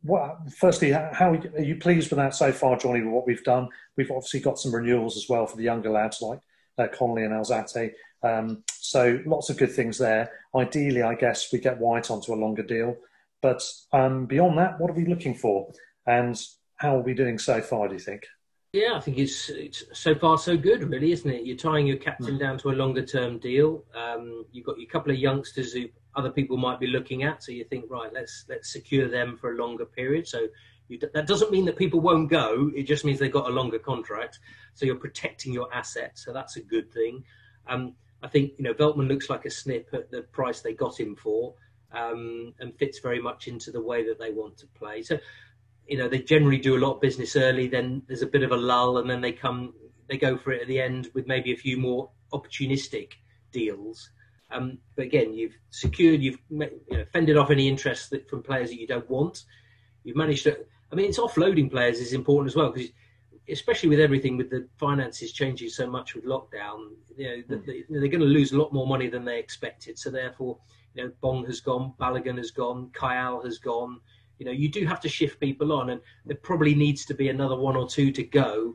what, firstly, how are you pleased with that so far, Johnny, with what we've done? We've obviously got some renewals as well for the younger lads like uh, Connolly and Alzate. Um, so lots of good things there. Ideally, I guess we get White onto a longer deal. But um, beyond that, what are we looking for? And how are we doing so far, do you think? Yeah, I think it's, it's so far so good, really, isn't it? You're tying your captain down to a longer term deal. Um, you've got a couple of youngsters who other people might be looking at, so you think, right, let's let's secure them for a longer period. So you, that doesn't mean that people won't go. It just means they've got a longer contract. So you're protecting your assets. So that's a good thing. Um, I think you know Veltman looks like a snip at the price they got him for um, and fits very much into the way that they want to play. So, you know, they generally do a lot of business early. Then there's a bit of a lull, and then they come, they go for it at the end with maybe a few more opportunistic deals. Um, but again, you've secured, you've you know, fended off any interest that, from players that you don't want. You've managed to. I mean, it's offloading players is important as well because, especially with everything, with the finances changing so much with lockdown, you know, mm. they, they're going to lose a lot more money than they expected. So therefore, you know, Bong has gone, Balogun has gone, Kayal has gone. You know, you do have to shift people on, and there probably needs to be another one or two to go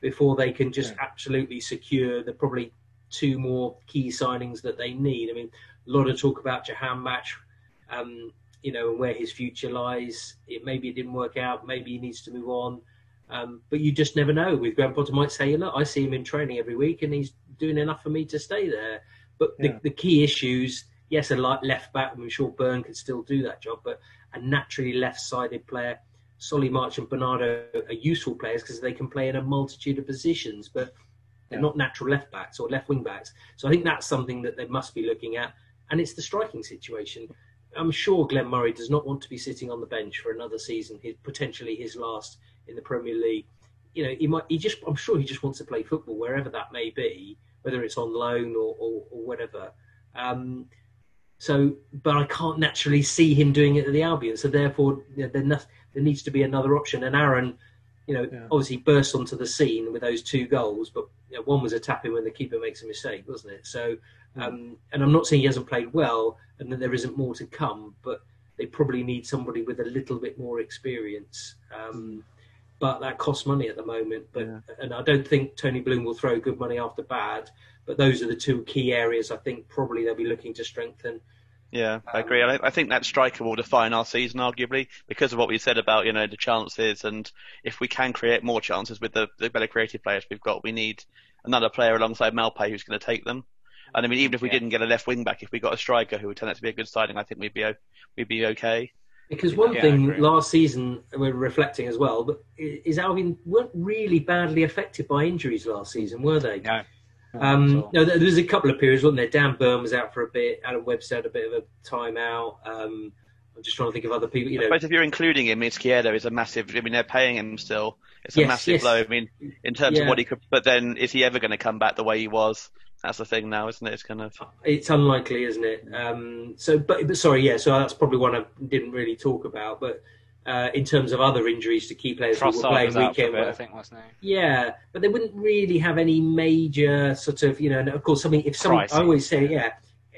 before they can just yeah. absolutely secure the probably two more key signings that they need. I mean, a lot of talk about Jahanbakhsh, um, you know, and where his future lies. It, maybe it didn't work out. Maybe he needs to move on. Um, but you just never know. With Graham Potter might say, look, I see him in training every week and he's doing enough for me to stay there. But yeah. the, the, key issues yes, a left back, I'm sure Burn could still do that job, but a naturally left sided player, Solly March and Bernardo are useful players because they can play in a multitude of positions, but they're yeah. not natural left backs or left wing backs. So I think that's something that they must be looking at. And it's the striking situation. I'm sure Glenn Murray does not want to be sitting on the bench for another season, his, potentially his last in the Premier League. You know, he might. He just. I'm sure he just wants to play football wherever that may be, whether it's on loan or, or, or whatever. Um, so, but I can't naturally see him doing it at the Albion. So therefore, you know, there, no, there needs to be another option. And Aaron, you know, yeah. obviously burst onto the scene with those two goals, but you know, one was a tap in when the keeper makes a mistake, wasn't it? So, um, and I'm not saying he hasn't played well and that there isn't more to come, but they probably need somebody with a little bit more experience. Um, but that costs money at the moment. But yeah. and I don't think Tony Bloom will throw good money after bad. But those are the two key areas I think probably they'll be looking to strengthen. Yeah, I um, agree. I, I think that striker will define our season, arguably, because of what we said about you know the chances, and if we can create more chances with the, the better creative players we've got, we need another player alongside Maupay who's going to take them. And I mean, even if we yeah. didn't get a left wing back, if we got a striker who would turn out to be a good signing, I think we'd be we'd be okay. Because one yeah, thing last season we're reflecting as well, but is Albion weren't really badly affected by injuries last season, were they? No. Um, no, there was a couple of periods, wasn't there? Dan Burn was out for a bit. Adam Webster had a bit of a timeout. Um, I'm just trying to think of other people. You know, but if you're including him, Izquierdo is a massive. I mean, they're paying him still. It's a yes, massive yes. blow. I mean, in terms yeah. of what he could. But then, is he ever going to come back the way he was? That's the thing now, isn't it? It's kind of. It's unlikely, isn't it? Um, so, but, but sorry, yeah. So that's probably one I didn't really talk about, but uh, in terms of other injuries to key players who were playing weekend. Bit, I think wasn't he? Yeah, but they wouldn't really have any major sort of you know. And of course, something if something I always say, yeah,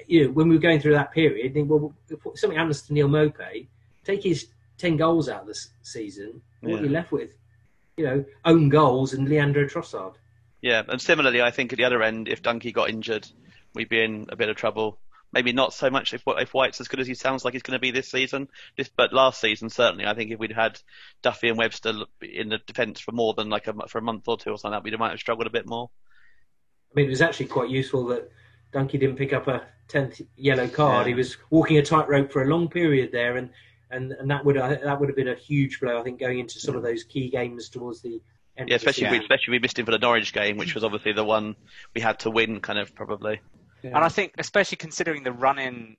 you know, when we were going through that period, think, well, if something happens to Neal Maupay, take his ten goals out of the season, what yeah. are you left with? You know, own goals and Leandro Trossard. Yeah, and similarly, I think at the other end, if Dunkey got injured, we'd be in a bit of trouble. Maybe not so much if if White's as good as he sounds like he's going to be this season. This, but last season certainly, I think if we'd had Duffy and Webster in the defence for more than like a for a month or two or something, we might have struggled a bit more. I mean, it was actually quite useful that Dunkey didn't pick up a tenth yellow card. Yeah. He was walking a tightrope for a long period there, and and, and that would uh, that would have been a huge blow. I think going into some of those key games towards the end. yeah, especially we, especially we missed him for the Norwich game, which was obviously the one we had to win, kind of probably. Yeah. And I think, especially considering the run in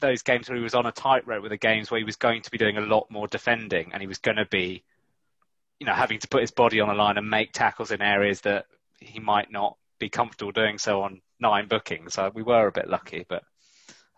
those games where he was on a tightrope with the games where he was going to be doing a lot more defending and he was going to be, you know, having to put his body on the line and make tackles in areas that he might not be comfortable doing so on nine bookings. So we were a bit lucky, but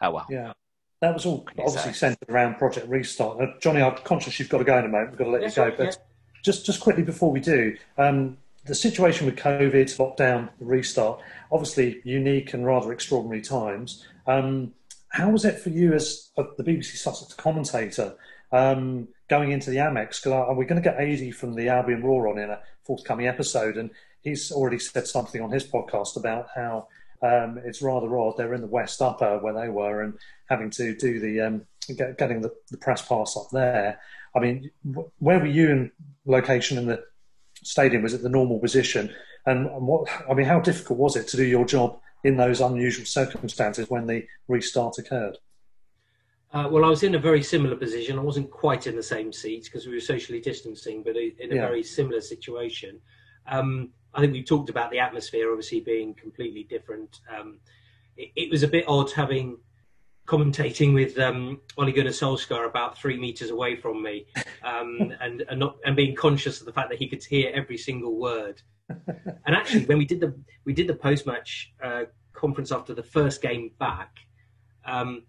oh well. Yeah. That was all obviously centered around Project Restart. Now, Johnny, I'm conscious you've got to go in a moment. We've got to let you go. But just just quickly before we do, um, the situation with COVID, lockdown, restart, obviously unique and rather extraordinary times. Um, how was it for you as the BBC Sussex commentator um, going into the Amex? Because we're going to get Adi from the Albion Roar on in a forthcoming episode, and he's already said something on his podcast about how um, it's rather odd. They're in the West Upper where they were, and having to do the um, get, getting the, the press pass up there. I mean, where were you in location in the stadium? Was at the normal position? And, what I mean, how difficult was it to do your job in those unusual circumstances when the restart occurred? Uh, well, I was in a very similar position. I wasn't quite in the same seat because we were socially distancing, but in a yeah. very similar situation. Um, I think we talked about the atmosphere obviously being completely different. Um, it, it, was a bit odd having commentating with um, Ole Gunnar Solskjaer about three meters away from me, um, [laughs] and and not and being conscious of the fact that he could hear every single word. And actually, when we did the we did the post match uh, conference after the first game back, um,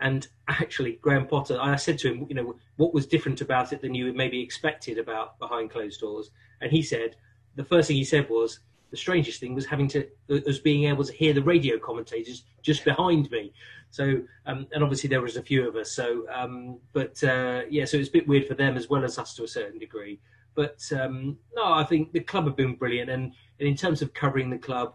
and actually Graham Potter, I said to him, you know, what was different about it than you maybe expected about behind closed doors, and he said the first thing he said was the strangest thing was having to was being able to hear the radio commentators just behind me. So um, and obviously there was a few of us. So um, but uh, yeah, so it's a bit weird for them as well as us to a certain degree. But um, no, I think the club have been brilliant, and, and in terms of covering the club,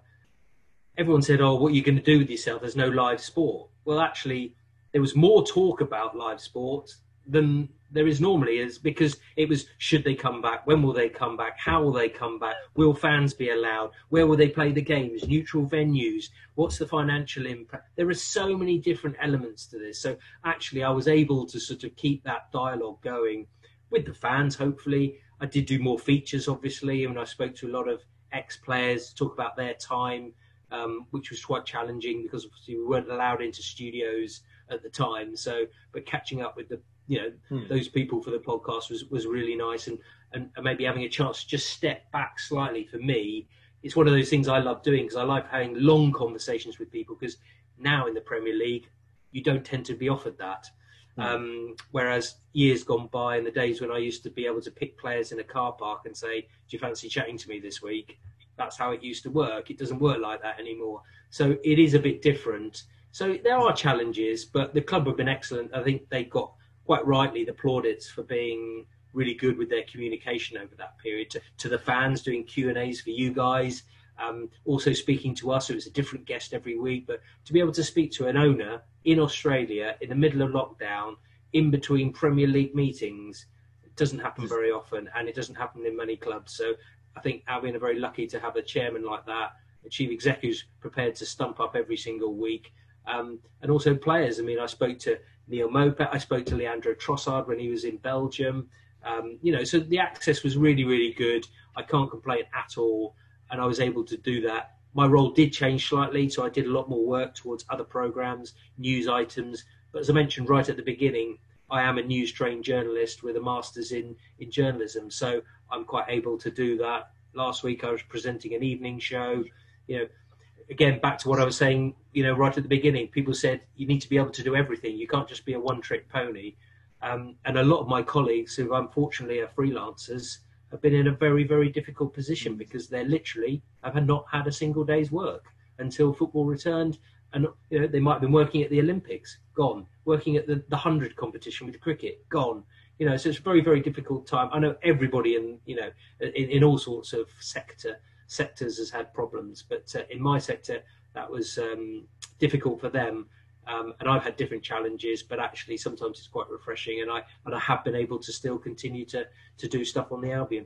everyone said, "Oh, what are you going to do with yourself? There's no live sport." Well, actually, there was more talk about live sport than there is normally is because it was should they come back? When will they come back? How will they come back? Will fans be allowed? Where will they play the games? Neutral venues? What's the financial impact? There are so many different elements to this. So actually i was able to sort of keep that dialogue going with the fans hopefully. I did do more features obviously and i spoke to a lot of ex players talk about their time um, which was quite challenging because obviously we weren't allowed into studios at the time. So but catching up with the you know hmm. those people for the podcast was was really nice. And, and and maybe having a chance to just step back slightly for me it's one of those things I love doing because I like having long conversations with people because now in the Premier League you don't tend to be offered that. Hmm. um, whereas years gone by in the days when I used to be able to pick players in a car park and say do you fancy chatting to me this week? That's how it used to work. It doesn't work like that anymore. So it is a bit different. So there are challenges but the club have been excellent. I think they got quite rightly the plaudits for being really good with their communication over that period to, to the fans doing Q and A's for you guys. Um, also speaking to us, it was a different guest every week, but to be able to speak to an owner in Australia in the middle of lockdown, in between Premier League meetings, doesn't happen very often, and it doesn't happen in many clubs. So I think Albion are very lucky to have a chairman like that, a chief executive prepared to stump up every single week, um, and also players. I mean, I spoke to Neal Maupay. I spoke to Leandro Trossard when he was in Belgium. Um, you know, so the access was really, really good. I can't complain at all, and I was able to do that. My role did change slightly, so I did a lot more work towards other programs, news items. But as I mentioned right at the beginning, I am a news trained journalist with a master's in in journalism, so I'm quite able to do that. Last week I was presenting an evening show. You know, again, back to what I was saying, you know, right at the beginning, people said you need to be able to do everything. You can't just be a one-trick pony. Um, and a lot of my colleagues, who unfortunately are freelancers, have been in a very, very difficult position because they're literally have not had a single day's work until football returned, and you know, they might have been working at the Olympics, gone. Working at the, the hundred competition with cricket, gone. You know, so it's a very very difficult time. I know everybody in you know in, in all sorts of sector sectors has had problems, but uh, in my sector that was um, difficult for them. Um, and I've had different challenges, but actually sometimes it's quite refreshing, and I and I have been able to still continue to to do stuff on the Albion.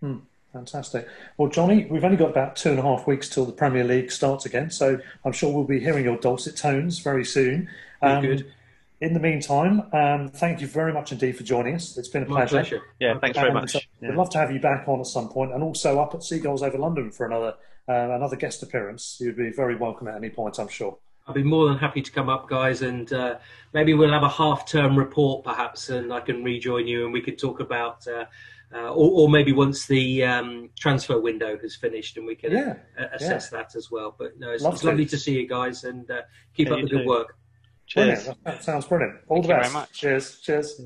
Hmm. Fantastic. Well, Johnny, we've only got about two and a half weeks till the Premier League starts again, so I'm sure we'll be hearing your dulcet tones very soon. Um, good. In the meantime, um, thank you very much indeed for joining us. It's been a My pleasure. pleasure. Yeah, thanks very much. Uh, Yeah. We'd love to have you back on at some point, and also up at Seagulls over London for another uh, another guest appearance. You'd be very welcome at any point, I'm sure. I'll be more than happy to come up, guys, and uh, maybe we'll have a half-term report, perhaps, and I can rejoin you, and we could talk about, uh, uh, or, or maybe once the um, transfer window has finished, and we can Yeah, uh, assess that as well. But no, it's, Love it's lovely to see you guys, and uh, keep Yeah, up the good too. work. Cheers. Brilliant. That sounds brilliant. All Thank the you best. very much. Cheers. Cheers.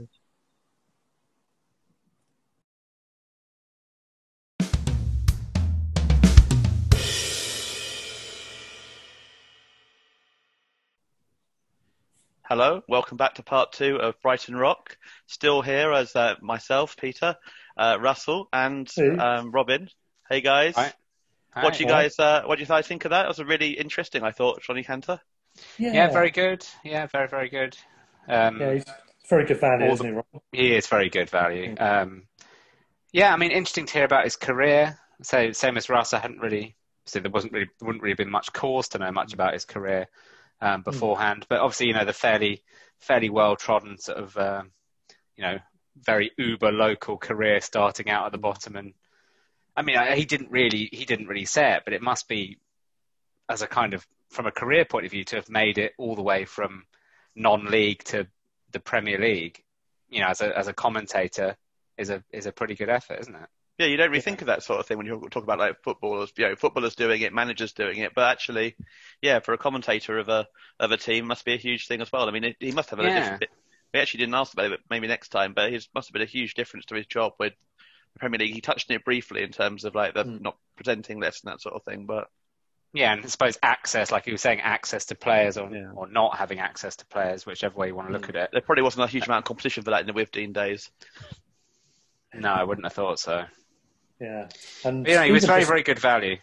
Hello, welcome back to part two of Brighton Rock. Still here as uh, myself, Peter, uh, Russell, and Hey. um, Robin. Hey guys, Hi. what do you guys? Uh, what do you guys think of that? It was a really interesting. I thought Johnny Cantor. Yeah, very good. Yeah, very, very good. Um, Yeah, he's very good value, isn't he, Rob? He is very good value. Um, yeah, I mean, interesting to hear about his career. So, same as Russ, I hadn't really, so there wasn't really, wouldn't really been much cause to know much about his career um, beforehand. But obviously, you know, the fairly, fairly well trodden sort of, um, you know, very uber local career starting out at the bottom. And I mean, I, he didn't really, he didn't really say it, but it must be as a kind of, from a career point of view, to have made it all the way from non-league to the Premier League, you know, as a as a commentator, is a is a pretty good effort, isn't it? Yeah, you don't really think of that sort of thing when you talk about like footballers. You know, footballers doing it, managers doing it, but actually, yeah, for a commentator of a of a team, must be a huge thing as well. I mean, it, he must have a Yeah. different. We actually didn't ask about it, but maybe next time. But it must have been a huge difference to his job with the Premier League. He touched on it briefly in terms of like the Mm. not presenting list and that sort of thing. But Yeah, and I suppose access, like you were saying, access to players or Yeah. or not having access to players, whichever way you want to look at it. there probably wasn't a huge amount of competition for that in the Withdean days. No, I wouldn't have thought so. Yeah. And But, you know, he was very just- very good value.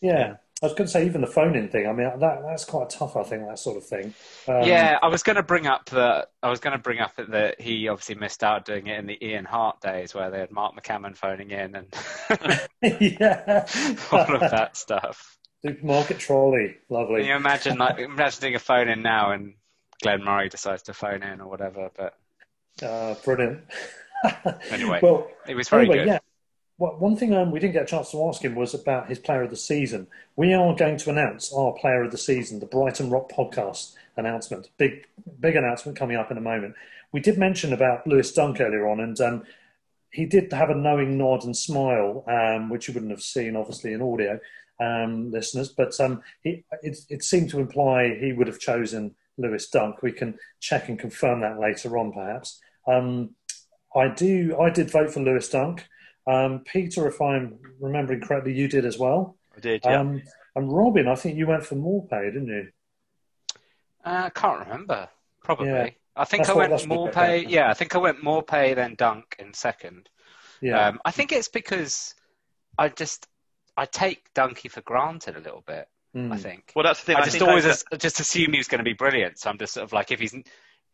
Yeah. I was going to say, even the phone-in thing. I mean, that that's quite tough. I think that sort of thing. Um, yeah, I was going to bring up that I was going to bring up that he obviously missed out doing it in the Ian Hart days where they had Mark McCammon phoning in and [laughs] [laughs] yeah. [laughs] all of that stuff. Supermarket trolley. Lovely. Can you imagine like imagine doing a phone in now and Glenn Murray decides to phone in or whatever? But Uh, brilliant. [laughs] Anyway, well, it was very anyway, good. yeah. Well, one thing um, we didn't get a chance to ask him was about his player of the season. We are going to announce our player of the season, the Brighton Rock podcast announcement. Big, big announcement coming up in a moment. We did mention about Lewis Dunk earlier on, and um, he did have a knowing nod and smile, um, which you wouldn't have seen, obviously, in audio um, listeners. But um, he, it, it seemed to imply he would have chosen Lewis Dunk. We can check and confirm that later on, perhaps. Um, I do. I did vote for Lewis Dunk. Um, Peter, if I'm remembering correctly, you did as well. I did, yeah. Um, and Robin, I think you went for Maupay, didn't you? Uh, I can't remember. Probably. Yeah. I think That's I what- went that's what Maupay. Yeah, I think I went Maupay than Dunk in second. Yeah. Um, I think it's because I just I take Dunky for granted a little bit. Mm. I think. well, that's the thing. I I just always like as- just assume he's going to be brilliant. So I'm just sort of like if he's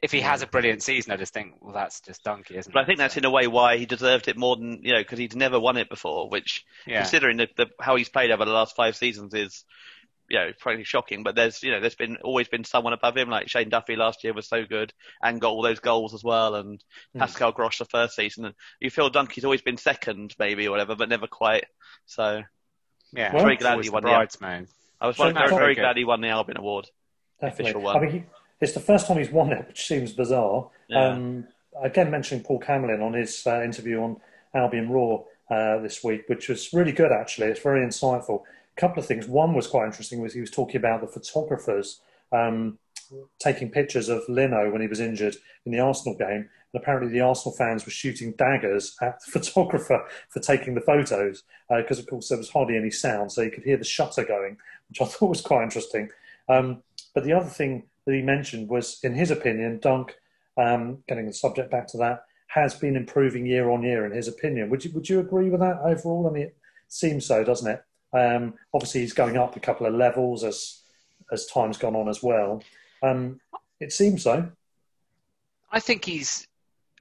if he has a brilliant season, I just think well that's just Dunky, isn't But it? I think that's in a way why he deserved it more than you know because he'd never won it before. Which, yeah. considering the, the, how he's played over the last five seasons, is you know probably shocking. But there's you know there's been always been someone above him. Like Shane Duffy last year was so good and got all those goals as well, and Mm. Pascal Gross the first season. And you feel Dunky's always been second maybe or whatever, but never quite. So yeah. Well, very glad he won the bridesmaid. I was So very, very, very glad he won the Albion Award. Definitely. official one. I mean, he, it's the first time he's won it, which seems bizarre. Yeah. Um, again, mentioning Paul Camillin on his uh, interview on Albion Roar uh, this week, which was really good, actually. It's very insightful. A couple of things. One was quite interesting was he was talking about the photographers um, taking pictures of Leno when he was injured in the Arsenal game. And apparently the Arsenal fans were shooting daggers at the [laughs] photographer for taking the photos because, of course, there was hardly any sound, so you could hear the shutter going, [laughs] which I thought was quite interesting. Um, But the other thing that he mentioned was, in his opinion, Dunk, um, getting the subject back to that, has been improving year on year. In his opinion, would you would you agree with that overall? I mean, it seems so, doesn't it? Um, obviously, he's going up a couple of levels as as time's gone on as well. Um, it seems so. I think he's.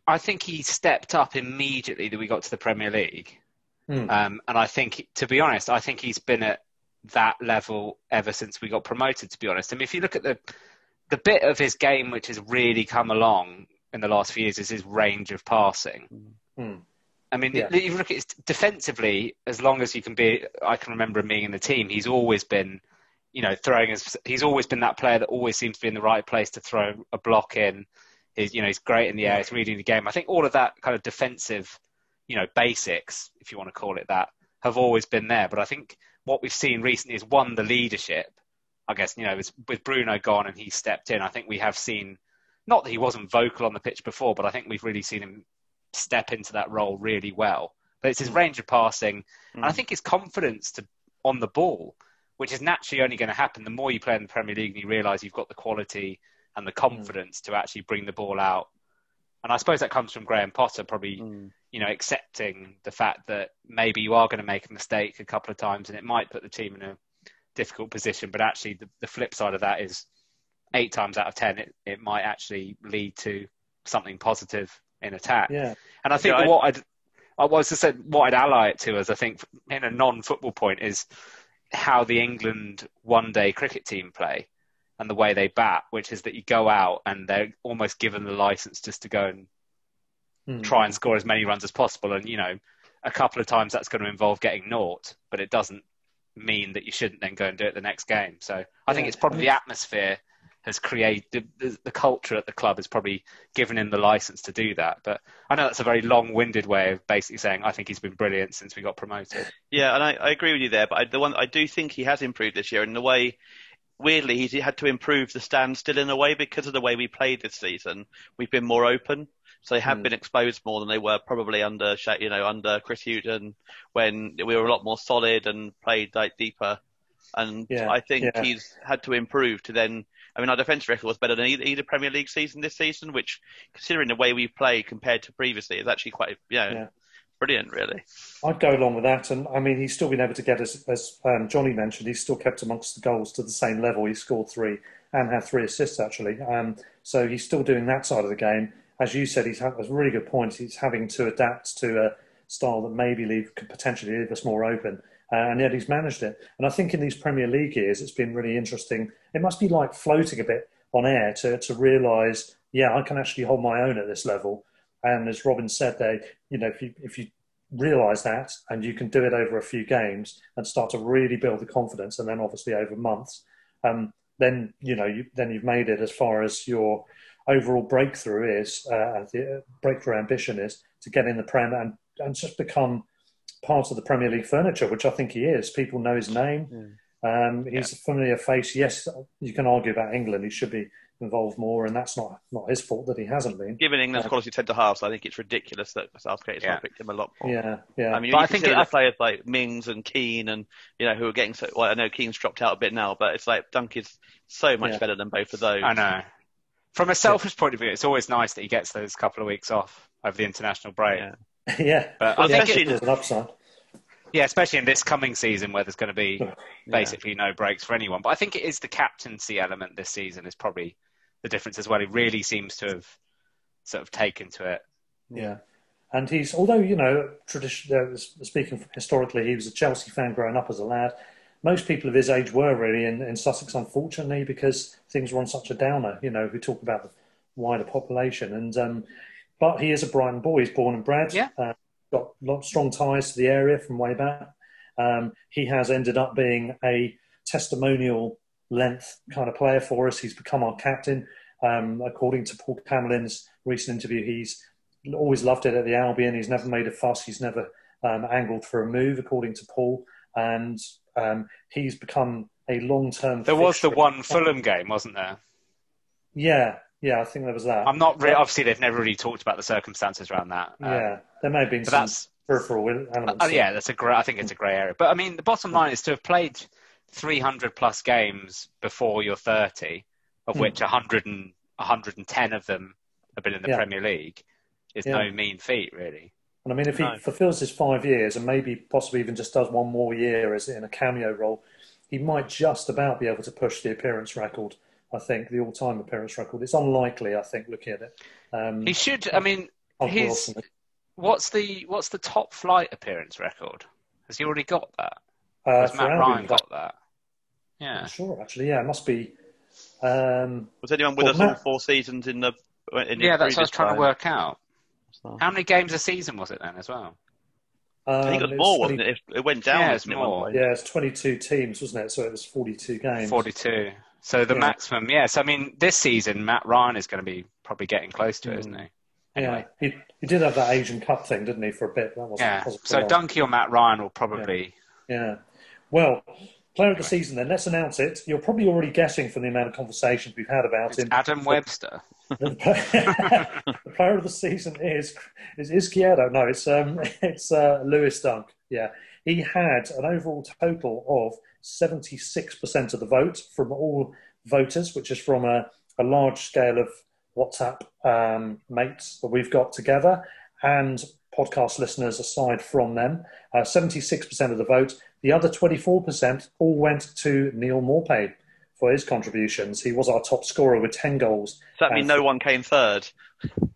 I think he stepped up immediately that we got to the Premier League, Hmm. um, and I think, to be honest, I think he's been at that level ever since we got promoted. To be honest, I mean, if you look at the the bit of his game which has really come along in the last few years is his range of passing. Hmm. I mean, Yeah. if you look at his defensively, as long as you can be, I can remember him being in the team. He's always been, you know, throwing his. He's always been that player that always seems to be in the right place to throw a block in. He's, you know, he's great in the air. He's reading the game. I think all of that kind of defensive, you know, basics, if you want to call it that, have always been there. But I think what we've seen recently is one, the leadership. I guess you know, with- with Bruno gone and he stepped in, I think we have seen. Not that he wasn't vocal on the pitch before, but I think we've really seen him step into that role really well. But it's his mm. range of passing, and I mm. think his confidence to on the ball, which is naturally only going to happen the more you play in the Premier League and you realise you've got the quality and the hmm. confidence to actually bring the ball out. And I suppose that comes from Graham Potter, probably hmm. you know accepting the fact that maybe you are going to make a mistake a couple of times and it might put the team in a difficult position. But actually, the, the flip side of that is eight times out of ten, it, it might actually lead to something positive in attack. Yeah. And I think Yeah, what I'd, I was to say, what I'd ally it to, as I think in a non-football point, is how the England one-day cricket team play and the way they bat, which is that you go out and they're almost given the license just to go and Hmm. try and score as many runs as possible. And you know, a couple of times that's going to involve getting naught, but it doesn't mean that you shouldn't then go and do it the next game. So I think it's probably the atmosphere has created the, the culture at the club has probably given him the license to do that. But I know that's a very long-winded way of basically saying I think he's been brilliant since we got promoted. Yeah, and I, I agree with you there. But I, the one I do think he has improved this year in the way. Weirdly, he's had to improve the standstill in a way because of the way we played this season. We've been more open, so they have Hmm. been exposed more than they were probably under, you know, under Chris Hughton when we were a lot more solid and played like deeper. And Yeah, I think yeah. he's had to improve to then. I mean, our defence record was better than either, either Premier League season this season, which, considering the way we played compared to previously, is actually quite, you know, Yeah. Brilliant, really. I'd go along with that, and I mean, he's still been able to get, as, as um, Johnny mentioned, he's still kept amongst the goals to the same level. He scored three and had three assists actually, um, so he's still doing that side of the game. As you said, he's had a really good point. He's having to adapt to a style that maybe leave could potentially leave us more open, uh, and yet he's managed it. And I think in these Premier League years, it's been really interesting. It must be like floating a bit on air to to realise, yeah, I can actually hold my own at this level. And as Robin said, there, you know, if you if you realize that and you can do it over a few games and start to really build the confidence and then obviously over months um, then you know you, then you've made it as far as your overall breakthrough is uh, the breakthrough ambition is to get in the prem and, and just become part of the premier league furniture which i think he is. People know his name. Um, he's a familiar face. Yes you can argue about england. He should be involved more and that's not not his fault that he hasn't been Given England's Uh, quality centre halves, I think it's ridiculous that Southgate has Yeah. not picked him a lot more. yeah yeah I mean, But you I think consider it- the players like Mings and Keane, and you know who are getting so. Well, I know Keane's dropped out a bit now, but it's like Dunk is so much Yeah. better than both of those. I know. From a selfish point of view, it's always nice that he gets those couple of weeks off over the international break. Yeah. [laughs] yeah But Well, I think, especially- it, there's an upside yeah, especially in this coming season where there's going to be Yeah. basically no breaks for anyone. But I think it is the captaincy element this season is probably the difference as well. He really seems to have sort of taken to it. Yeah, and he's although you know tradition. Uh, speaking historically, he was a Chelsea fan growing up as a lad. Most people of his age were really in, in Sussex, unfortunately, because things were on such a downer. You know, we talk about the wider population, and um, but he is a Brighton boy. He's born and bred. Yeah. Uh, got lot, strong ties to the area from way back. Um, he has ended up being a testimonial length kind of player for us. He's become our captain. Um, according to Paul Camillin's recent interview, he's always loved it at the Albion. He's never made a fuss. He's never um, angled for a move, according to Paul. And um, he's become a long-term. There was the one Fulham game, wasn't there? Yeah, yeah, I think there was that. I'm not really, obviously they've never really talked about the circumstances around that. Um, yeah, there may have been but some that's peripheral elements. Uh, yeah, that's a great. I think it's a grey area. But I mean, the bottom line is to have played 300 plus games before you're 30, of Hmm. which 100 and 110 of them have been in the Yeah. Premier League, is Yeah. no mean feat, really. And I mean, if he No. fulfills his five years and maybe possibly even just does one more year as in a cameo role, he might just about be able to push the appearance record. I think the all-time appearance record. It's unlikely. I think looking at it. Um, He should. I mean, his what's the what's the top flight appearance record? Has he already got that? uh, Has Matt Ryan got that? Yeah. I'm sure, actually, yeah, it must be. Um, Was anyone with Well, us all four seasons in the? In Yeah, that's what I was previous trying to work out. So- How many games a season was it then as well? I think it um, was more, 20 wasn't it? It- It went down. Yeah, it's didn't it, at one more. point? Yeah, it's 22 teams, wasn't it? So it was 42 games. 42. So the Yeah. maximum, yes. I mean, this season, Matt Ryan is going to be probably getting close to it, Mm. isn't he? Yeah, he, he did have that Asian Cup thing, didn't he, for a bit? That wasn't, Yeah. wasn't So long. Donkey or Matt Ryan will probably. Yeah. Well, player of the season then. Let's announce it. You're probably already guessing from the amount of conversations we've had about It's him. Adam Webster. [laughs] the player of the season is is Izquierdo. No, it's um [laughs] it's uh, Lewis Dunk. Yeah, he had an overall total of seventy six percent of the vote from all voters, which is from a, a large scale of WhatsApp um, mates that we've got together and podcast listeners aside from them. Six percent of the vote. The other twenty four percent all went to Neal Maupay for his contributions. He was our top scorer with ten goals. Does that mean no one came third,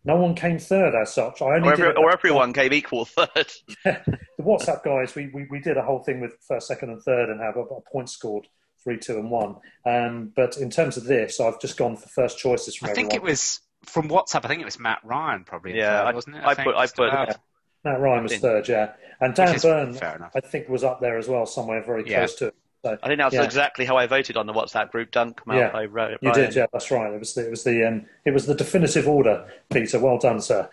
no one came third as such. I only or, every, or everyone came equal [laughs] third? [laughs] the WhatsApp guys. We, we we did a whole thing with first, second, and third, and have a, a point scored three, two, and one. Um, but in terms of this, I've just gone for first choices from I think it was from WhatsApp. I think it was Matt Ryan probably. Yeah, third, I- wasn't it? I think, put- I put- about. Matt Ryan was third, yeah, and Dan is Burn. I think, was up there as well, somewhere very Yeah. close to it. So, I think that's yeah. exactly how I voted on the WhatsApp group. Dunk, Yeah, Malfoy, Ro- You did, yeah, that's right. It was the, it was the um, it was the definitive order, Peter. Well done, sir.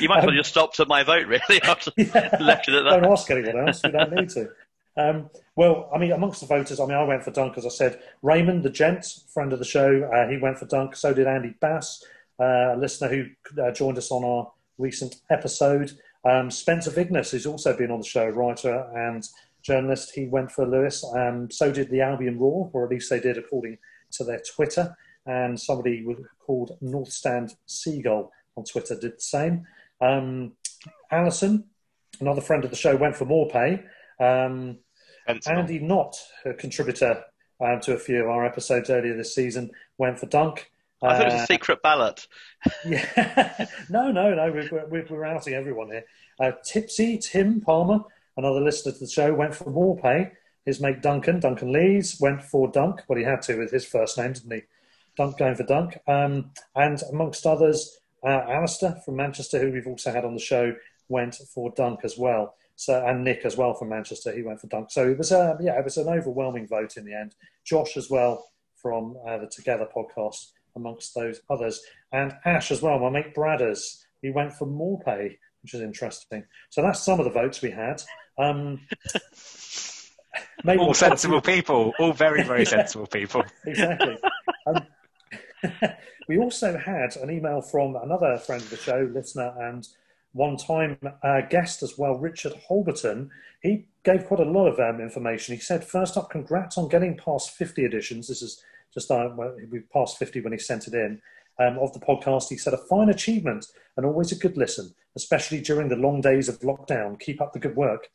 You might as well Um, just stopped at my vote, really. [laughs] Yeah. left it at Don't ask anyone else. We don't need to. Um, well, I mean, amongst the voters, I mean, I went for Dunk, as I said. Raymond, the gent, friend of the show, uh, he went for Dunk. So did Andy Bass, uh, a listener who uh, joined us on our recent episode. Um, Spencer Vignes, who's also been on the show, writer and journalist, he went for Lewis. Um, so did the Albion Roar, or at least they did according to their Twitter. And somebody called North Stand Seagull on Twitter did the same. Um, Alison, another friend of the show, went for Maupay. Um, Sensible. Andy Knott, a contributor um, to a few of our episodes earlier this season, went for Dunk. I thought it was Uh, a secret ballot. yeah. [laughs] no, no, no. We're, we're, we're outing everyone here. Uh, Tipsy, Tim Palmer, another listener to the show, went for Maupay. His mate Duncan, Duncan Lees, went for Dunk. Well, he had to with his first name, didn't he? Dunk going for Dunk. Um, and amongst others, uh, Alistair from Manchester, who we've also had on the show, went for Dunk as well. So and Nick as well from Manchester, he went for Dunk. So it was a yeah, it was an overwhelming vote in the end. Josh as well from uh, the Together podcast, amongst those others, and Ash as well. My mate Bradders, he went for Maupay, which is interesting. So that's some of the votes we had. Um, [laughs] all sensible people, all very, very [laughs] sensible people. exactly. [laughs] Um, we also had an email from another friend of the show, listener, and one time uh, guest as well, Richard Holberton. He gave quite a lot of um, information. He said, first up, congrats on getting past 50 editions. This is just, uh, we passed 50 when he sent it in. Um, of the podcast, he said, a fine achievement and always a good listen, especially during the long days of lockdown. Keep up the good work.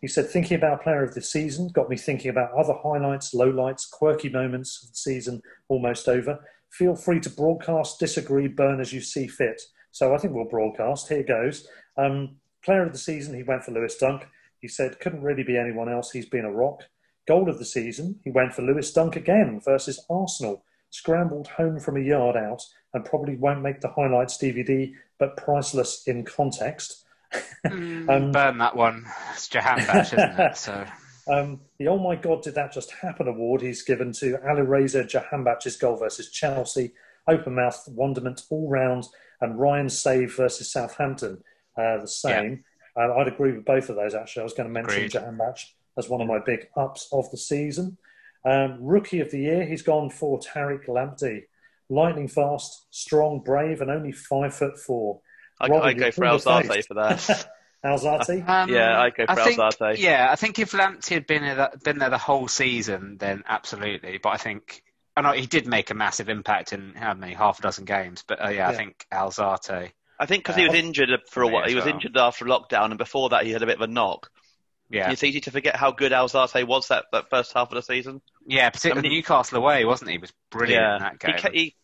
He said, thinking about player of the season got me thinking about other highlights, lowlights, quirky moments of the season almost over. Feel free to broadcast, disagree, burn as you see fit. So I think we'll broadcast. Here goes. Um, player of the season, he went for Lewis Dunk. He said, couldn't really be anyone else. He's been a rock. Goal of the season, he went for Lewis Dunk again versus Arsenal. Scrambled home from a yard out and probably won't make the highlights DVD, but priceless in context. Um, Burn that one. It's Jahanbakhsh, isn't it? [laughs] So Um, the Oh My God Did That Just Happen award he's given to Alireza Jahanbakhsh's goal versus Chelsea, open mouth wonderment all round, and Ryan's save versus Southampton, uh, the same. Uh, I'd agree with both of those, actually. I was going to mention. Jahanbakhsh as one of my big ups of the season. Um, rookie of the year, he's gone for Tariq Lamptey. Lightning fast, strong, brave, and only five foot four. I, Robbie, I'd go for in El the face. Sarte for that. [laughs] [laughs] Alzate? Um, Yeah, I'd go for I think, Alzate. Yeah, I think if Lamptey had been there, been there the whole season, then absolutely. But I think, I know he did make a massive impact in how many half a dozen games. But uh, yeah, I think Alzate. I think because he was injured for a while. He was well. injured after lockdown, and before that, he had a bit of a knock. Yeah, It's easy to forget how good Alzate was that, that first half of the season. yeah, particularly I mean- Newcastle away, wasn't he? He was brilliant in that He, game. ca- he,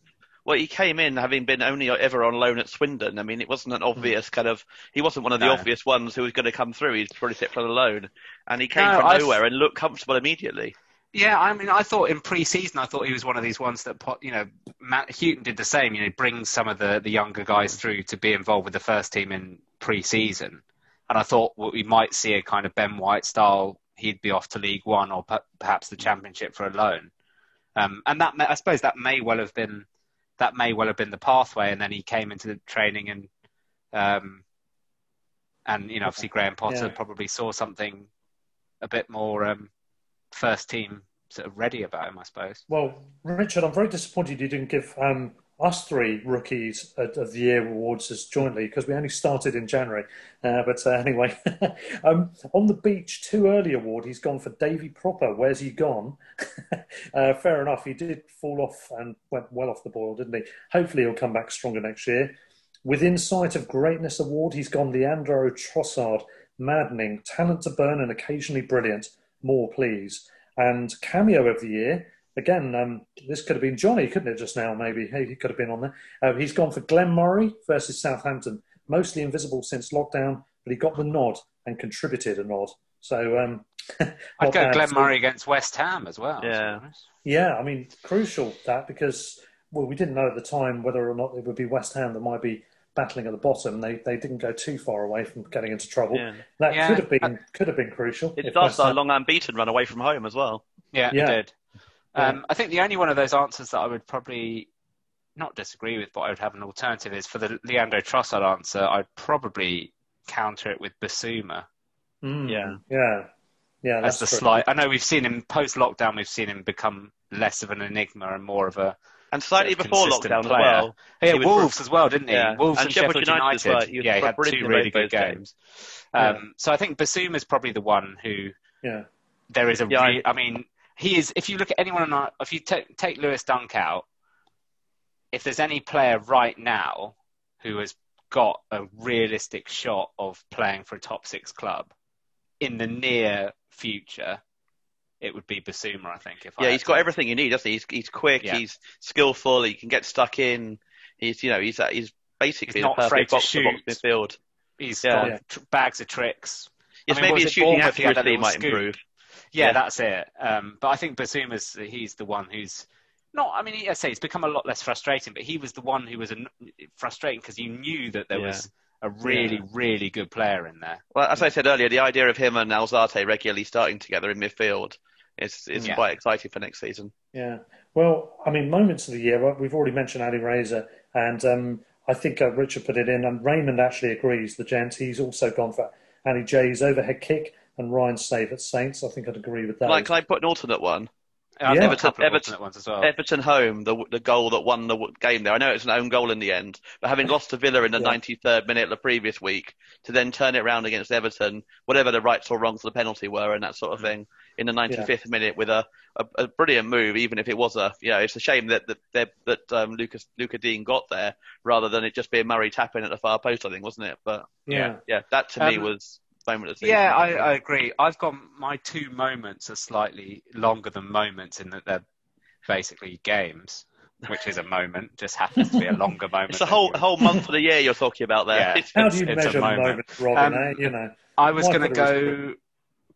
well, he came in having been only ever on loan at Swindon. I mean, it wasn't an obvious kind of. He wasn't one of the No. obvious ones who was going to come through. He's probably sit for a loan, and he came No, from I've- nowhere and looked comfortable immediately. Yeah, I mean, I thought in pre-season, I thought he was one of these ones that, you know, Matt Houghton did the same. You know, brings some of the, the younger guys through to be involved with the first team in pre-season, and I thought well, we might see a kind of Ben White style. He'd be off to League One or per- perhaps the Championship for a loan, um, and that may, I suppose that may well have been that may well have been the pathway. And then he came into the training and um, and you know, obviously Graham Potter Yeah. probably saw something a bit more um, first team sort of ready about him, I suppose. Well, Richard, I'm very disappointed you didn't give um, us three rookies of the year awards as jointly because we only started in January. Uh, but uh, anyway, [laughs] um, on the beach, too early award. He's gone for Davy Pröpper. Where's he gone? [laughs] uh, fair enough. He did fall off and went well off the boil, didn't he? Hopefully, he'll come back stronger next year. Within sight of greatness award, he's gone Leandro Trossard. Maddening, talent to burn, and occasionally brilliant. More, please. And cameo of the year. Again, um, this could have been Johnny, couldn't it? Just now, maybe Hey, he could have been on there. Uh, he's gone for Glenn Murray versus Southampton. Mostly invisible since lockdown, but he got the nod and contributed a nod. So um, [laughs] I'd go bad. Glenn Murray against West Ham as well. Yeah. honest. Yeah, I mean, crucial that because well, we didn't know at the time whether or not it would be West Ham that might be battling at the bottom. They they didn't go too far away from getting into trouble. Yeah. That Yeah. could have been could have been crucial. It does West a Ham- long unbeaten run away from home as well. Yeah, Yeah. he did. Yeah. Um, I think the only one of those answers that I would probably not disagree with, but I would have an alternative is for the Leandro Trossard answer. I'd probably counter it with Bissouma. Mm, Yeah. yeah, yeah. That's That's the true. slight. I know we've seen him post lockdown. We've seen him become less of an enigma and more of a And slightly sort of before lockdown player. as well. Yeah, he was Wolves as well, didn't he? Yeah. Wolves And and, Sheffield Sheffield United United. well. He yeah, he had two really good those games. Um, So I think Bissouma is probably the one who Yeah, there is a. Yeah, I- I mean, he is. If you look at anyone, on our, if you take take Lewis Dunk out, if there's any player right now who has got a realistic shot of playing for a top six club in the near future, it would be Bissouma. I think. If Yeah, had he's got to- everything you need, doesn't he? He's, he's quick, Yeah. he's skillful, he can get stuck in. He's, you know, he's uh, he's basically He's not afraid to box to box shoot. midfield. He's Yeah. got Yeah. bags of tricks. Yes, I mean, maybe his shooting Bournemouth he had that accuracy might scoop? improve. Yeah, Yeah. that's it. Um, but I think Bissouma's he's the one who's not. I mean, he- I say it's become a lot less frustrating, but he was the one who was an, frustrating because you knew that there Yeah. was a really, Yeah. really good player in there. Well, as I said earlier, the idea of him and Alzate regularly starting together in midfield is is Yeah. quite exciting for next season. yeah. Well, I mean, moments of the year. We've already mentioned Alireza, and um, I think uh, Richard put it in, and Raymond actually agrees. The gent, he's also gone for Ali J's overhead kick and Ryan's save at Saints. I think I'd agree with that. Like, can I put an alternate one? I've Yeah. got a couple of Everton- ones as well. Everton home, the the goal that won the game there. I know it's an own goal in the end, but having lost to Villa in the [laughs] Yeah. 93rd minute the previous week, to then turn it around against Everton, whatever the rights or wrongs of the penalty were and that sort of thing, in the 95th minute with a, a, a brilliant move, even if it was a, you know, it's a shame that that that, that um, Lucas Luca Digne got there rather than it just being Murray tapping at the far post, I think, wasn't it? But yeah. yeah, that to me Um, was moment of the. Yeah, I, I agree. I've got my two moments are slightly longer than moments in that they're basically games, which is a moment, just happens to be a longer [laughs] moment. It's a whole whole month of the year you're talking about there. Yeah. [laughs] It's- How do you it's a measure moment. moments, Robin? Um, eh? You know, I was going to put it go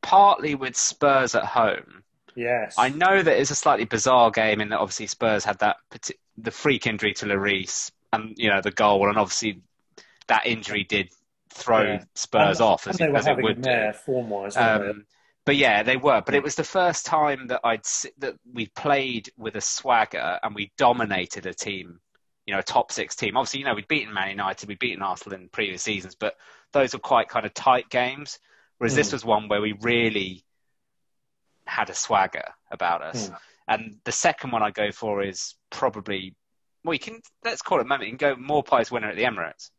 partly with Spurs at home. yes. I know that it's a slightly bizarre game in that obviously Spurs had that the freak injury to Lloris and you know the goal, and obviously that injury did throw Yeah. Spurs and, off as, they were as it would a do. form-wise. Um, but yeah, they were. But it was the first time that I'd that we played with a swagger and we dominated a team, you know, a top six team. Obviously, you know, we'd beaten Man United, we'd beaten Arsenal in previous seasons, but those were quite kind of tight games. Whereas this Mm. was one where we really had a swagger about us. Mm. And the second one I go for is probably well, you can let's call it a moment. You can go Maupay's winner at the Emirates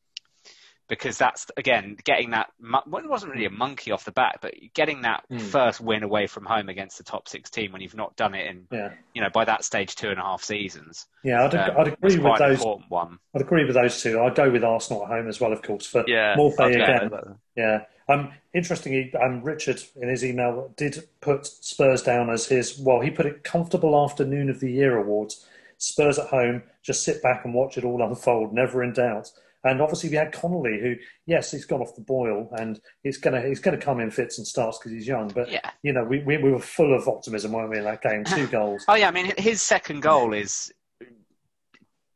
because that's again getting that. Well, it wasn't really a monkey off the back, but getting that Mm. first win away from home against the top six team when you've not done it in, Yeah, you know, by that stage two and a half seasons. yeah, I'd, um, I'd agree with those. important one. I'd agree with those two. I'd go with Arsenal at home as well, of course, for Yeah, Maupay again. with. Yeah. Um, interestingly, um, Richard in his email did put Spurs down as his. Well, he put it comfortable afternoon of the year awards. Spurs at home, just sit back and watch it all unfold, never in doubt. And obviously, we had Connolly, who, yes, he's gone off the boil, and he's gonna he's gonna come in fits and starts because he's young. But Yeah. you know, we, we we were full of optimism, weren't we, in that game? Two [laughs] goals. Oh yeah, I mean his second goal is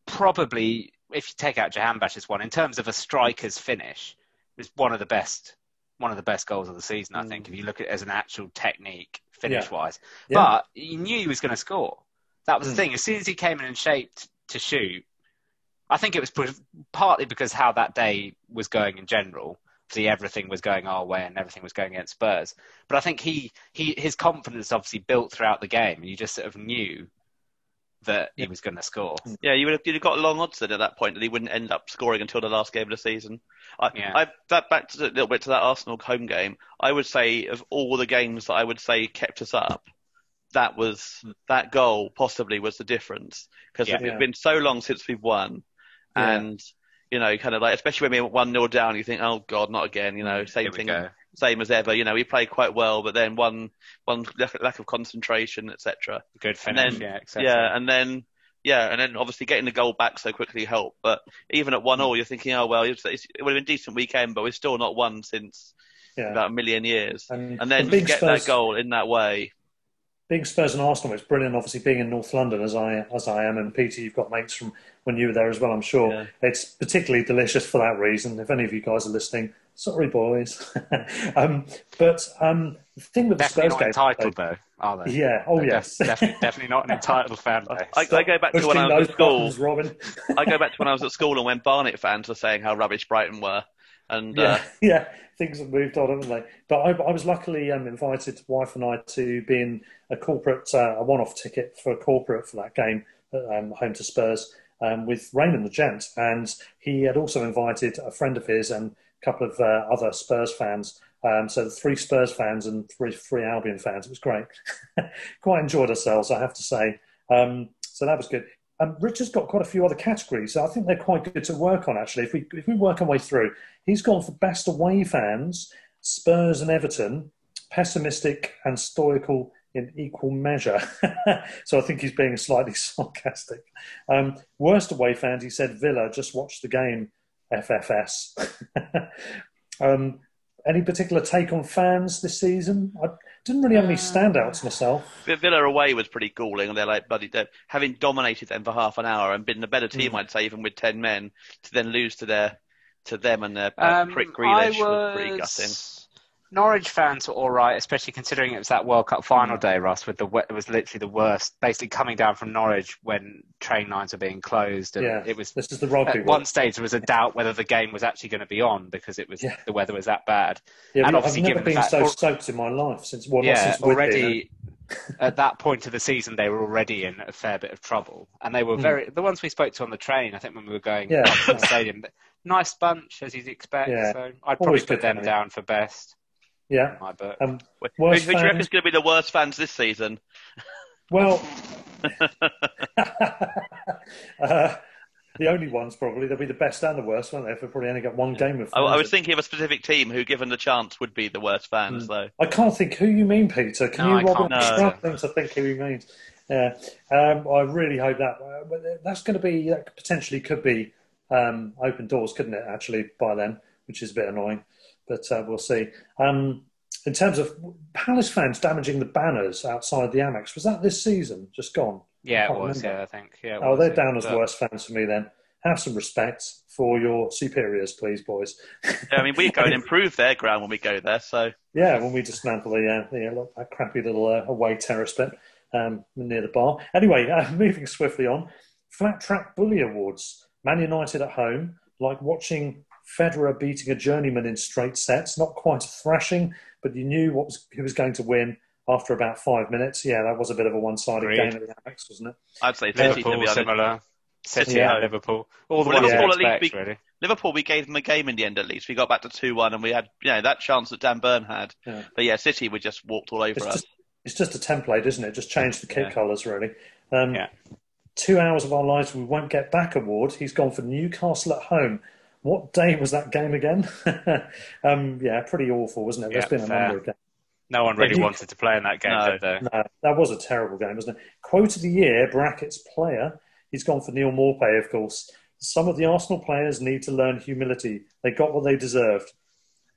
probably, if you take out Jahanbakhsh's one, in terms of a striker's finish, is one of the best one of the best goals of the season. I think if you look at it as an actual technique finish wise, Yeah. but you knew he was going to score. That was the Mm. thing. As soon as he came in and shaped to shoot, I think it was partly because how that day was going in general. See, everything was going our way and everything was going against Spurs. But I think he, he his confidence obviously built throughout the game, and you just sort of knew that he was going to score. Yeah, you would have, you'd have got a long odds then at that point that he wouldn't end up scoring until the last game of the season. I, Yeah. I that back to a little bit to that Arsenal home game. I would say of all the games that I would say kept us up, that was that goal possibly was the difference because Yeah. it's Yeah. been so long since we've won, Yeah. and you know, kind of like especially when we were one 0 down, you think, oh god, not again. You know, same thing, go. same as ever. You know, we played quite well, but then one one lack of concentration, etc. Good And finish, then- yeah, etc. Yeah, and then yeah, and then obviously getting the goal back so quickly helped. But even at one all, you're thinking, oh well, it's, it's, it would have been a decent weekend, but we're still not won since Yeah. about a million years. And, And then and to get Spurs- that goal in that way, being Spurs and Arsenal, it's brilliant. Obviously, being in North London as I as I am, and Peter, you've got mates from when you were there as well. I'm sure Yeah. it's particularly delicious for that reason. If any of you guys are listening, sorry, boys. [laughs] um, but um, the thing with the Spurs not game, entitled though, are they? yeah, oh They're yes, def- def- definitely not an entitled fan base. I, I go back to when I was at school. buttons, Robin. [laughs] I go back to when I was at school and when Barnet fans were saying how rubbish Brighton were, and yeah, uh, [laughs] yeah, things have moved on, haven't they? But I, I was luckily um, invited, wife and I, to be in a corporate, uh, a one-off ticket for a corporate for that game, um, home to Spurs, um, with Raymond the Gent, and he had also invited a friend of his and a couple of uh, other Spurs fans. Um, so three Spurs fans and three, three Albion fans. It was great. [laughs] Quite enjoyed ourselves, I have to say. Um, so that was good. Richard's got quite a few other categories. So I think they're quite good to work on, actually. If we if we work our way through, he's gone for best away fans, Spurs and Everton, pessimistic and stoical in equal measure. [laughs] so I think he's being slightly [laughs] sarcastic. Um, worst away fans, he said Villa. Just watch the game, FFS. [laughs] um, any particular take on fans this season? I didn't really have any standouts myself. Villa away was pretty galling, and they're like bloody they're, having dominated them for half an hour and been a better team, I'd say, even with ten men, to then lose to their to them and their uh, Um, prick I Grealish was pretty gutting. Norwich fans were all right, especially considering it was that World Cup final mm. day, Russ. With the it was literally the worst. Basically, coming down from Norwich when train lines were being closed, and Yeah, it was this is the rugby at one. one stage there was a doubt whether the game was actually going to be on because it was Yeah. the weather was that bad. Yeah, and I've never been fact- so soaked in my life since. Well, not yeah, since already [laughs] at that point of the season they were already in a fair bit of trouble, and they were mm. very the ones we spoke to on the train. I think when we were going. Yeah. up to the stadium, [laughs] nice bunch as you'd expect. Yeah. So I'd probably Always put them down for best. Yeah. my book. Um, Who, who worst do you reckon is going to be the worst fans this season? Well, [laughs] uh, the only ones probably they'll be the best and the worst, won't they? If they probably only got one game of. I, I was thinking of a specific team who, given the chance, would be the worst fans, though. I can't think who you mean, Peter. Can No, I you, Robin? can't. I'm No. to think who you mean. Yeah, um, I really hope that. Uh, that's going to be that potentially could be um, open doors, couldn't it? Actually, by then, which is a bit annoying, but uh, we'll see. Um, in terms of Palace fans damaging the banners outside the Amex, was that this season? Just gone? yeah, it was. remember. Yeah, I think. Yeah, it Oh, was, they're down as But- worst fans for me then. Have some respect for your superiors, please, boys. Yeah, I mean, we go and [laughs] improve their ground when we go there, so Yeah, when we dismantle the, uh, the uh, look, that crappy little uh, away terrace bit um, near the bar. Anyway, uh, [laughs] moving swiftly on. Flat Track Bully Awards. Man United at home, like watching Federer beating a journeyman in straight sets. Not quite a thrashing, but you knew what was, who was going to win after about five minutes. Yeah, that was a bit of a one-sided Agreed. game at the Amex, wasn't it? I'd say City, to Liverpool be similar. City Yeah. and Liverpool. All the Well, ones Liverpool you least expect, be- really. Liverpool, we gave them a game in the end. At least we got back to two one, and we had you know that chance that Dan Burn had. Yeah. But yeah, City we just walked all over It's us. just, it's just a template, isn't it? Just change the kit Yeah. colours, really. Um, Yeah. Two hours of our lives we won't get back award. He's gone for Newcastle at home. What day was that game again? [laughs] um, yeah, pretty awful, wasn't it? There's Yeah, been a fair. number of games. No one really you- wanted to play in that game, No. did they? No, that was a terrible game, wasn't it? Quote of the year, brackets player. He's gone for Neal Maupay, of course. Some of the Arsenal players need to learn humility. They got what they deserved.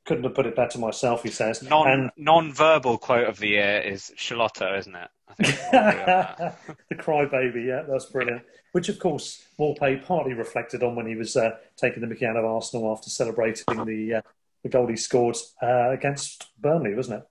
Couldn't have put it better myself, he says. Non And non-verbal quote of the year is Charlotta, isn't it? I think it's probably on that. [laughs] the crybaby, yeah, that's brilliant. Which, of course, Maupay partly reflected on when he was uh, taking the mickey out of Arsenal after celebrating the uh, the goal he scored uh, against Burnley, wasn't it?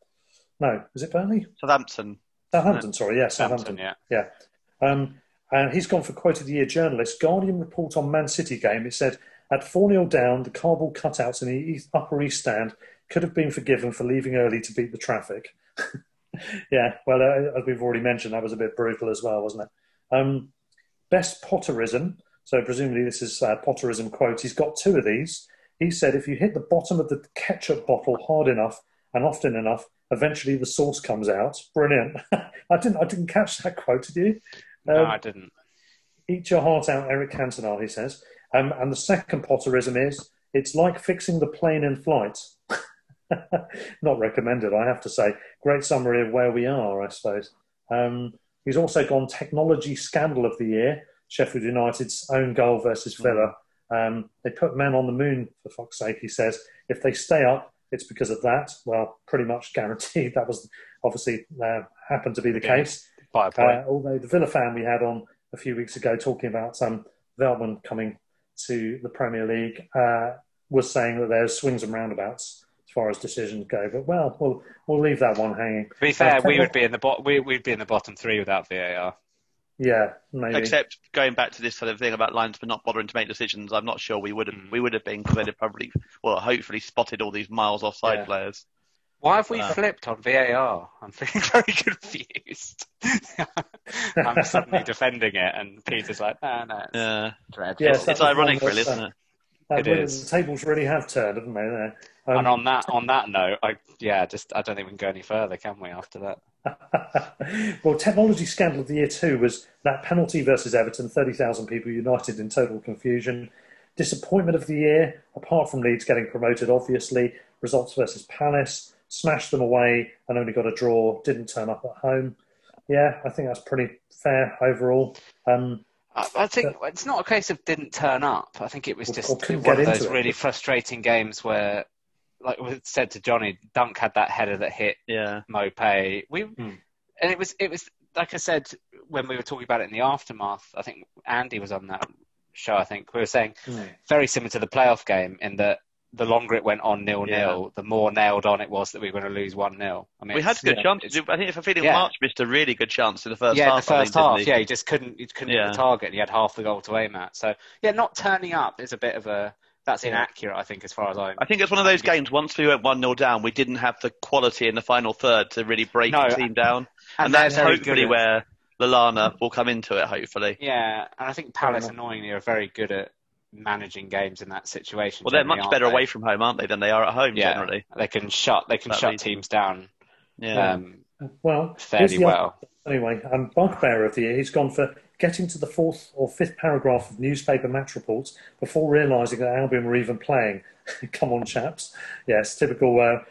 No, was it Burnley? Southampton. Southampton, sorry, yeah, Southampton. Southampton, Yeah. Um, and he's gone for quote of the year journalist. Guardian report on Man City game. It said, at 4 0 down, the cardboard cutouts in the east, Upper East Stand could have been forgiven for leaving early to beat the traffic. [laughs] yeah, well, uh, as we've already mentioned, that was a bit brutal as well, wasn't it? Um, best Potterism. So presumably this is uh, Potterism quote. He's got two of these. He said, if you hit the bottom of the ketchup bottle hard enough and often enough, eventually the sauce comes out. Brilliant. [laughs] I didn't. I didn't catch that quote. Did you? No, Um, I didn't. Eat your heart out, Eric Cantona, he says. Um, and the second Potterism is it's like fixing the plane in flight. [laughs] [laughs] Not recommended, I have to say. Great summary of where we are, I suppose. Um, he's also gone technology scandal of the year. Sheffield United's own goal versus Villa. Um, they put men on the moon, for fuck's sake, he says. If they stay up, it's because of that. Well, pretty much [laughs] guaranteed. That was obviously uh, happened to be the Yeah. case. By a point. Uh, although the Villa fan we had on a few weeks ago talking about um, Veltman coming to the Premier League uh, was saying that there's swings and roundabouts as far as decisions go. But well, we'll we'll leave that one hanging. to be fair, uh, we would be in the bot. We, we'd be in the bottom three without VAR. Yeah, maybe. Except going back to this sort of thing about linesmen not bothering to make decisions, I'm not sure we would have Mm. we would have been because they'd have probably well hopefully spotted all these miles offside Yeah. players. Why have we Wow. flipped on VAR? I'm feeling [laughs] very confused. [laughs] I'm suddenly [laughs] defending it, and Peter's like, no, no, it's Yeah, dreadful. Yes, it's that's ironic, really, isn't uh, it? It well. The tables really have turned, haven't they? Um, and on that on that note, I yeah, just I don't think we can go any further, can we? After that, [laughs] well, technology scandal of the year two was that penalty versus Everton, 30,000 people united in total confusion. Disappointment of the year, apart from Leeds getting promoted, obviously, results versus Palace, smashed them away and only got a draw, didn't turn up at home. Yeah, I think that's pretty fair overall. Um, I, I think it's not a case of didn't turn up. I think it was just or couldn't one of into those it. really frustrating games where, like we said to Johnny, Dunk had that header that hit Yeah, Maupay. We Hmm. and it was it was like I said when we were talking about it in the aftermath. I think Andy was on that show. I think we were saying Hmm. very similar to the playoff game in that the longer it went on nil nil, the more nailed on it was that we were going to lose one nil. I mean, we had good yeah, chances. I think if I'm feeling Yeah. March missed a really good chance in the first yeah, half. the first think, didn't half. Yeah, he just couldn't. He couldn't hit the target. and He had half the goal to aim at. So yeah, not turning up is a bit of a that's inaccurate. I think as far as I'm. I think it's one of those games. Once we went one 0 down, we didn't have the quality in the final third to really break No, the team down, [laughs] and and, that's hopefully where Lallana will come into it. Hopefully. Yeah, and I think Palace annoyingly are very good at managing games in that situation. Well, they're much better they? away from home, aren't they, than they are at home Yeah, generally. they can shut they can That shut leads- teams down Yeah. um, well, fairly the other- well. Anyway, um, bugbear of the year, he's gone for getting to the fourth or fifth paragraph of newspaper match reports before realising that Albion were even playing. [laughs] Come on, chaps. Yes, typical uh,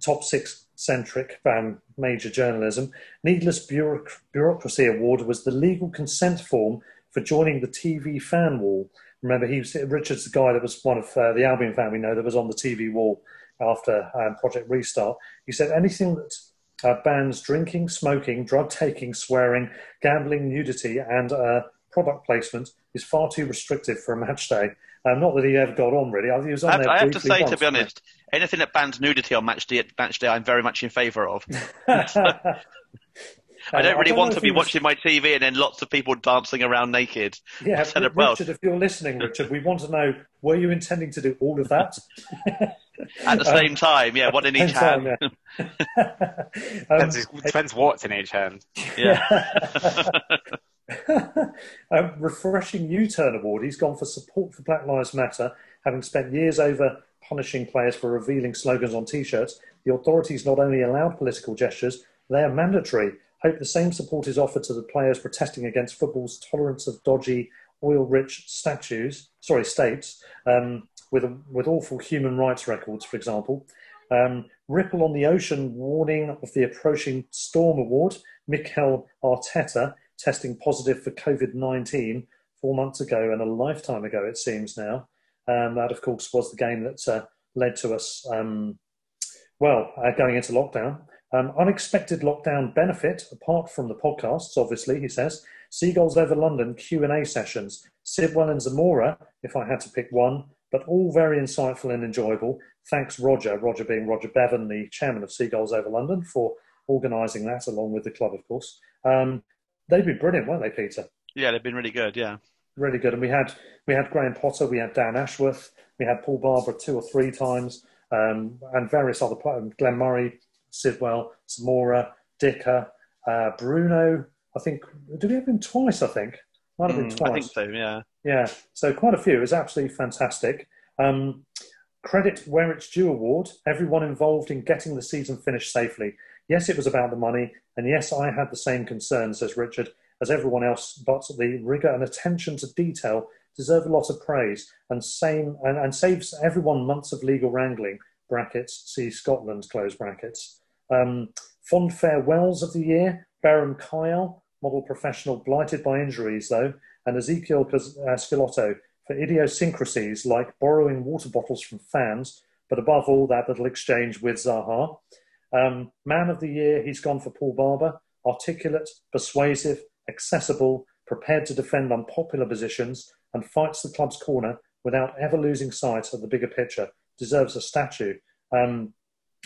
top six centric um, major journalism. Needless bureauc- bureaucracy award was the legal consent form for joining the TV fan wall. Remember, he was, Richard's the guy that was one of uh, the Albion fan we know that was on the TV wall after um, Project Restart. He said anything that uh, bans drinking, smoking, drug taking, swearing, gambling, nudity, and uh, product placement is far too restrictive for a match day. Um, not that he ever got on really. I he was on I have, there I have to say, once, to be honest, anything that bans nudity on match day, match day, I'm very much in favour of. [laughs] [laughs] [laughs] he? I don't really know want to be was- watching my TV and then lots of people dancing around naked. Yeah, Instead well- Richard, if you're listening, Richard, we want to know: were you intending to do all of that [laughs] At the same time, yeah, one in each hand. time, yeah. [laughs] um, Depends, depends what's in each hand. Yeah. a [laughs] refreshing U-turn award. He's gone for support for Black Lives Matter, having spent years over punishing players for revealing slogans on T-shirts. The authorities not only allowed political gestures, they are mandatory. Hope the same support is offered to the players protesting against football's tolerance of dodgy, oil-rich statues, sorry, states, um, with, with awful human rights records, for example. Um, Ripple on the Ocean warning of the approaching Storm Award. Mikel Arteta testing positive for COVID 19 four months ago and a lifetime ago, it seems now. Um, that, of course, was the game that uh, led to us, um, well, uh, going into lockdown. Um, unexpected lockdown benefit, apart from the podcasts, obviously, he says. Seagulls over London Q&A sessions. Sidwell and Zamora, if I had to pick one, but all very insightful and enjoyable. Thanks, Roger, Roger being Roger Bevan, the chairman of Seagulls over London, for organising that, along with the club, of course. Um, they've been brilliant, weren't they, Peter? Yeah, they've been really good. Yeah, really good. And we had we had Graham Potter, we had Dan Ashworth, we had Paul Barber two or three times, um, and various other players. Glenn Murray, Sidwell, Zamora, Dicker, uh, Bruno. I think did we have him twice? I think might have been Mm, twice. I think so. Yeah. Yeah, so quite a few. It was absolutely fantastic. Um, credit where it's due award, everyone involved in getting the season finished safely. Yes, it was about the money, and yes, I had the same concerns, says Richard, as everyone else, but the rigour and attention to detail deserve a lot of praise and, same, and, and saves everyone months of legal wrangling, brackets, see Scotland, close brackets. Um, fond farewells of the year, Beram Kayal, model professional, blighted by injuries though, and Ezequiel uh, Schelotto for idiosyncrasies like borrowing water bottles from fans, but above all, that little exchange with Zaha. Um, man of the year, he's gone for Paul Barber, articulate, persuasive, accessible, prepared to defend unpopular positions, and fights the club's corner without ever losing sight of the bigger picture. Deserves a statue. Um,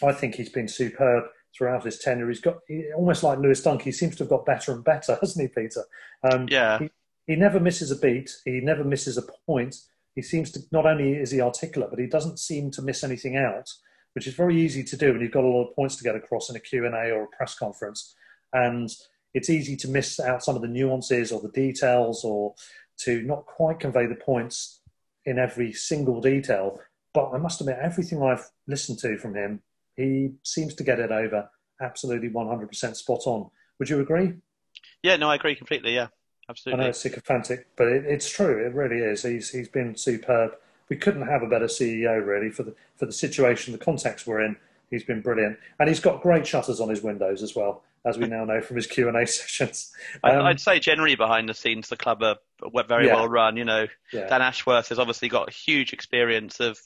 I think he's been superb throughout his tenure. He's got he, almost like Lewis Dunk. He seems to have got better and better, [laughs] hasn't he, Peter? Um, Yeah. He, he never misses a beat. He never misses a point. He seems to not only is he articulate, but he doesn't seem to miss anything out, which is very easy to do when you've got a lot of points to get across in a Q and A or a press conference. And it's easy to miss out some of the nuances or the details, or to not quite convey the points in every single detail. But I must admit, everything I've listened to from him, he seems to get it over absolutely 100% spot on. Would you agree? Yeah. No, I agree completely. Yeah. Absolutely. I know it's sycophantic, but it, it's true. It really is. He's he's been superb. We couldn't have a better CEO really for the for the situation, the context we're in. He's been brilliant, and he's got great shutters on his windows as well, as we now know from his Q and A [laughs] sessions. Um, I'd say generally behind the scenes, the club are very Yeah. well run. You know, Yeah. Dan Ashworth has obviously got huge experience of,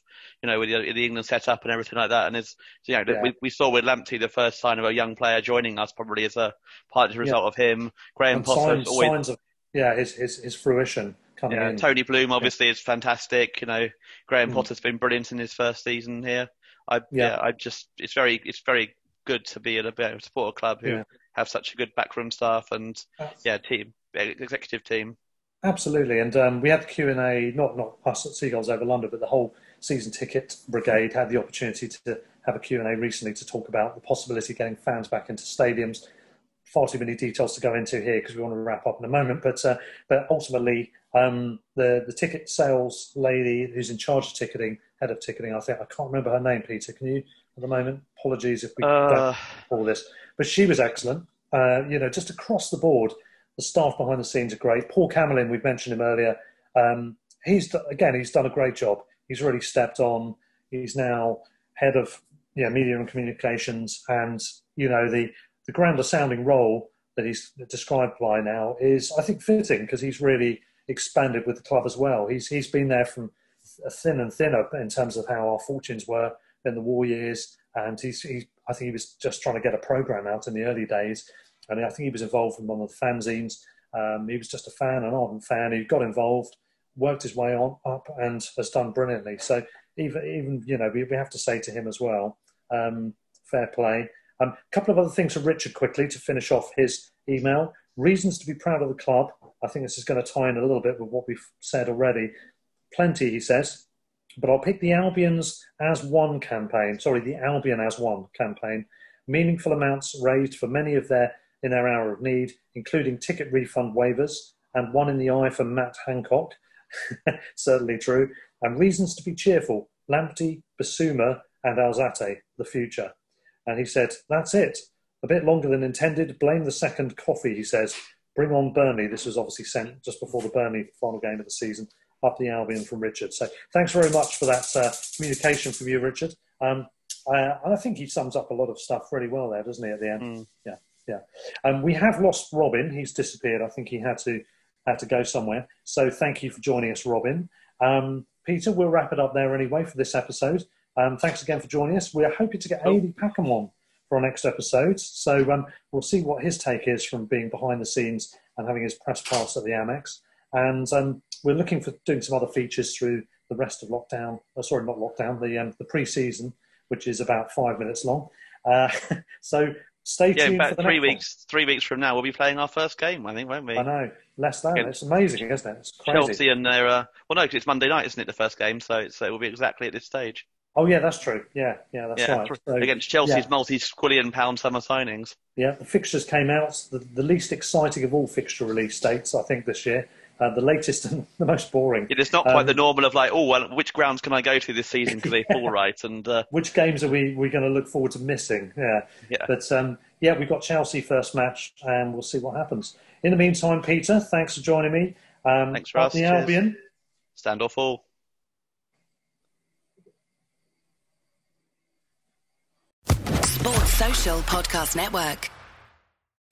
you know, with the, the England setup and everything like that. And is, you know, Yeah. we, we saw with Lamptey the first sign of a young player joining us probably as a partly result of him. Graham and Potter signs, always signs of yeah his his, his fruition coming Yeah, in. Tony Bloom obviously is fantastic. You know, Graham Mm. Potter's been brilliant in his first season here. I Yeah. yeah, I just it's very it's very good to be at a bit of a support club who Yeah. have such a good backroom staff and Abs- yeah team executive team. Absolutely, and um, we had the Q and A. Not not us at Seagulls over London, but the whole season ticket brigade had the opportunity to have a Q and A recently to talk about the possibility of getting fans back into stadiums. Far too many details to go into here because we want to wrap up in a moment. But uh, but ultimately, um, the the ticket sales lady who's in charge of ticketing, head of ticketing, I think I can't remember her name. Peter, can you at the moment? Apologies if we don't Uh, all this. But she was excellent. Uh, you know, just across the board, the staff behind the scenes are great. Paul Camillin, we've mentioned him earlier. Um, he's again, he's done a great job. He's really stepped on. He's now head of yeah, media and communications, and you know the the grander sounding role that he's described by now is, I think, fitting because he's really expanded with the club as well. He's he's been there from thin and thinner in terms of how our fortunes were in the war years, and he's he, I think he was just trying to get a program out in the early days, and I think he was involved in one of the fanzines. Um, he was just a fan, an ardent fan. He got involved, worked his way on up, and has done brilliantly. So even even you know we, we have to say to him as well, um, fair play. A um, couple of other things for Richard quickly to finish off his email. Reasons to be proud of the club. I think this is going to tie in a little bit with what we've said already. Plenty, he says, but I'll pick the Albion's as one campaign. Sorry, the Albion as one campaign. Meaningful amounts raised for many of their in their hour of need, including ticket refund waivers and one in the eye for Matt Hancock. [laughs] Certainly true. And reasons to be cheerful. Lamptey, Bissouma, and Alzate, the future. And he said, That's it. A bit longer than intended. Blame the second coffee, he says. Bring on Burnley. This was obviously sent just before the Burnley final game of the season. Up the Albion from Richard. So thanks very much for that uh, communication from you, Richard. Um, uh, I think he sums up a lot of stuff really well there, doesn't he? At the end, mm. yeah, yeah. Um, we have lost Robin. He's disappeared. I think he had to had to go somewhere. So thank you for joining us, Robin. Um, Peter, we'll wrap it up there anyway for this episode. Um, thanks again for joining us. We're hoping to get oh. Adi Packham on for our next episode. So um, we'll see what his take is from being behind the scenes and having his press pass at the Amex. And um, we're looking for doing some other features through the rest of lockdown. Uh, sorry, not lockdown. The um, the pre-season which is about five minutes long. Uh, [laughs] so stay yeah, tuned. about three weeks. One. Three weeks from now, we'll be playing our first game. I think, won't we? I know. Less than. It's amazing, isn't it? It's crazy. Chelsea and their. Uh, well, no, because it's Monday night, isn't it? The first game, so it's, it will be exactly at this stage. Oh yeah, that's true. Yeah, yeah, that's yeah, right. So, against Chelsea's yeah. multi-squillion pound summer signings. Yeah, the fixtures came out. The, the least exciting of all fixture release dates, I think, this year. Uh, the latest and [laughs] the most boring. It is not quite um, the normal of like, oh, well, which grounds can I go to this season because they fall [laughs] right, and uh... which games are we we going to look forward to missing? Yeah, yeah. But um, yeah, we've got Chelsea first match, and we'll see what happens. In the meantime, Peter, thanks for joining me. Um, thanks for us. The Albion. Stand or fall. Sports Social Podcast Network.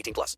18 plus.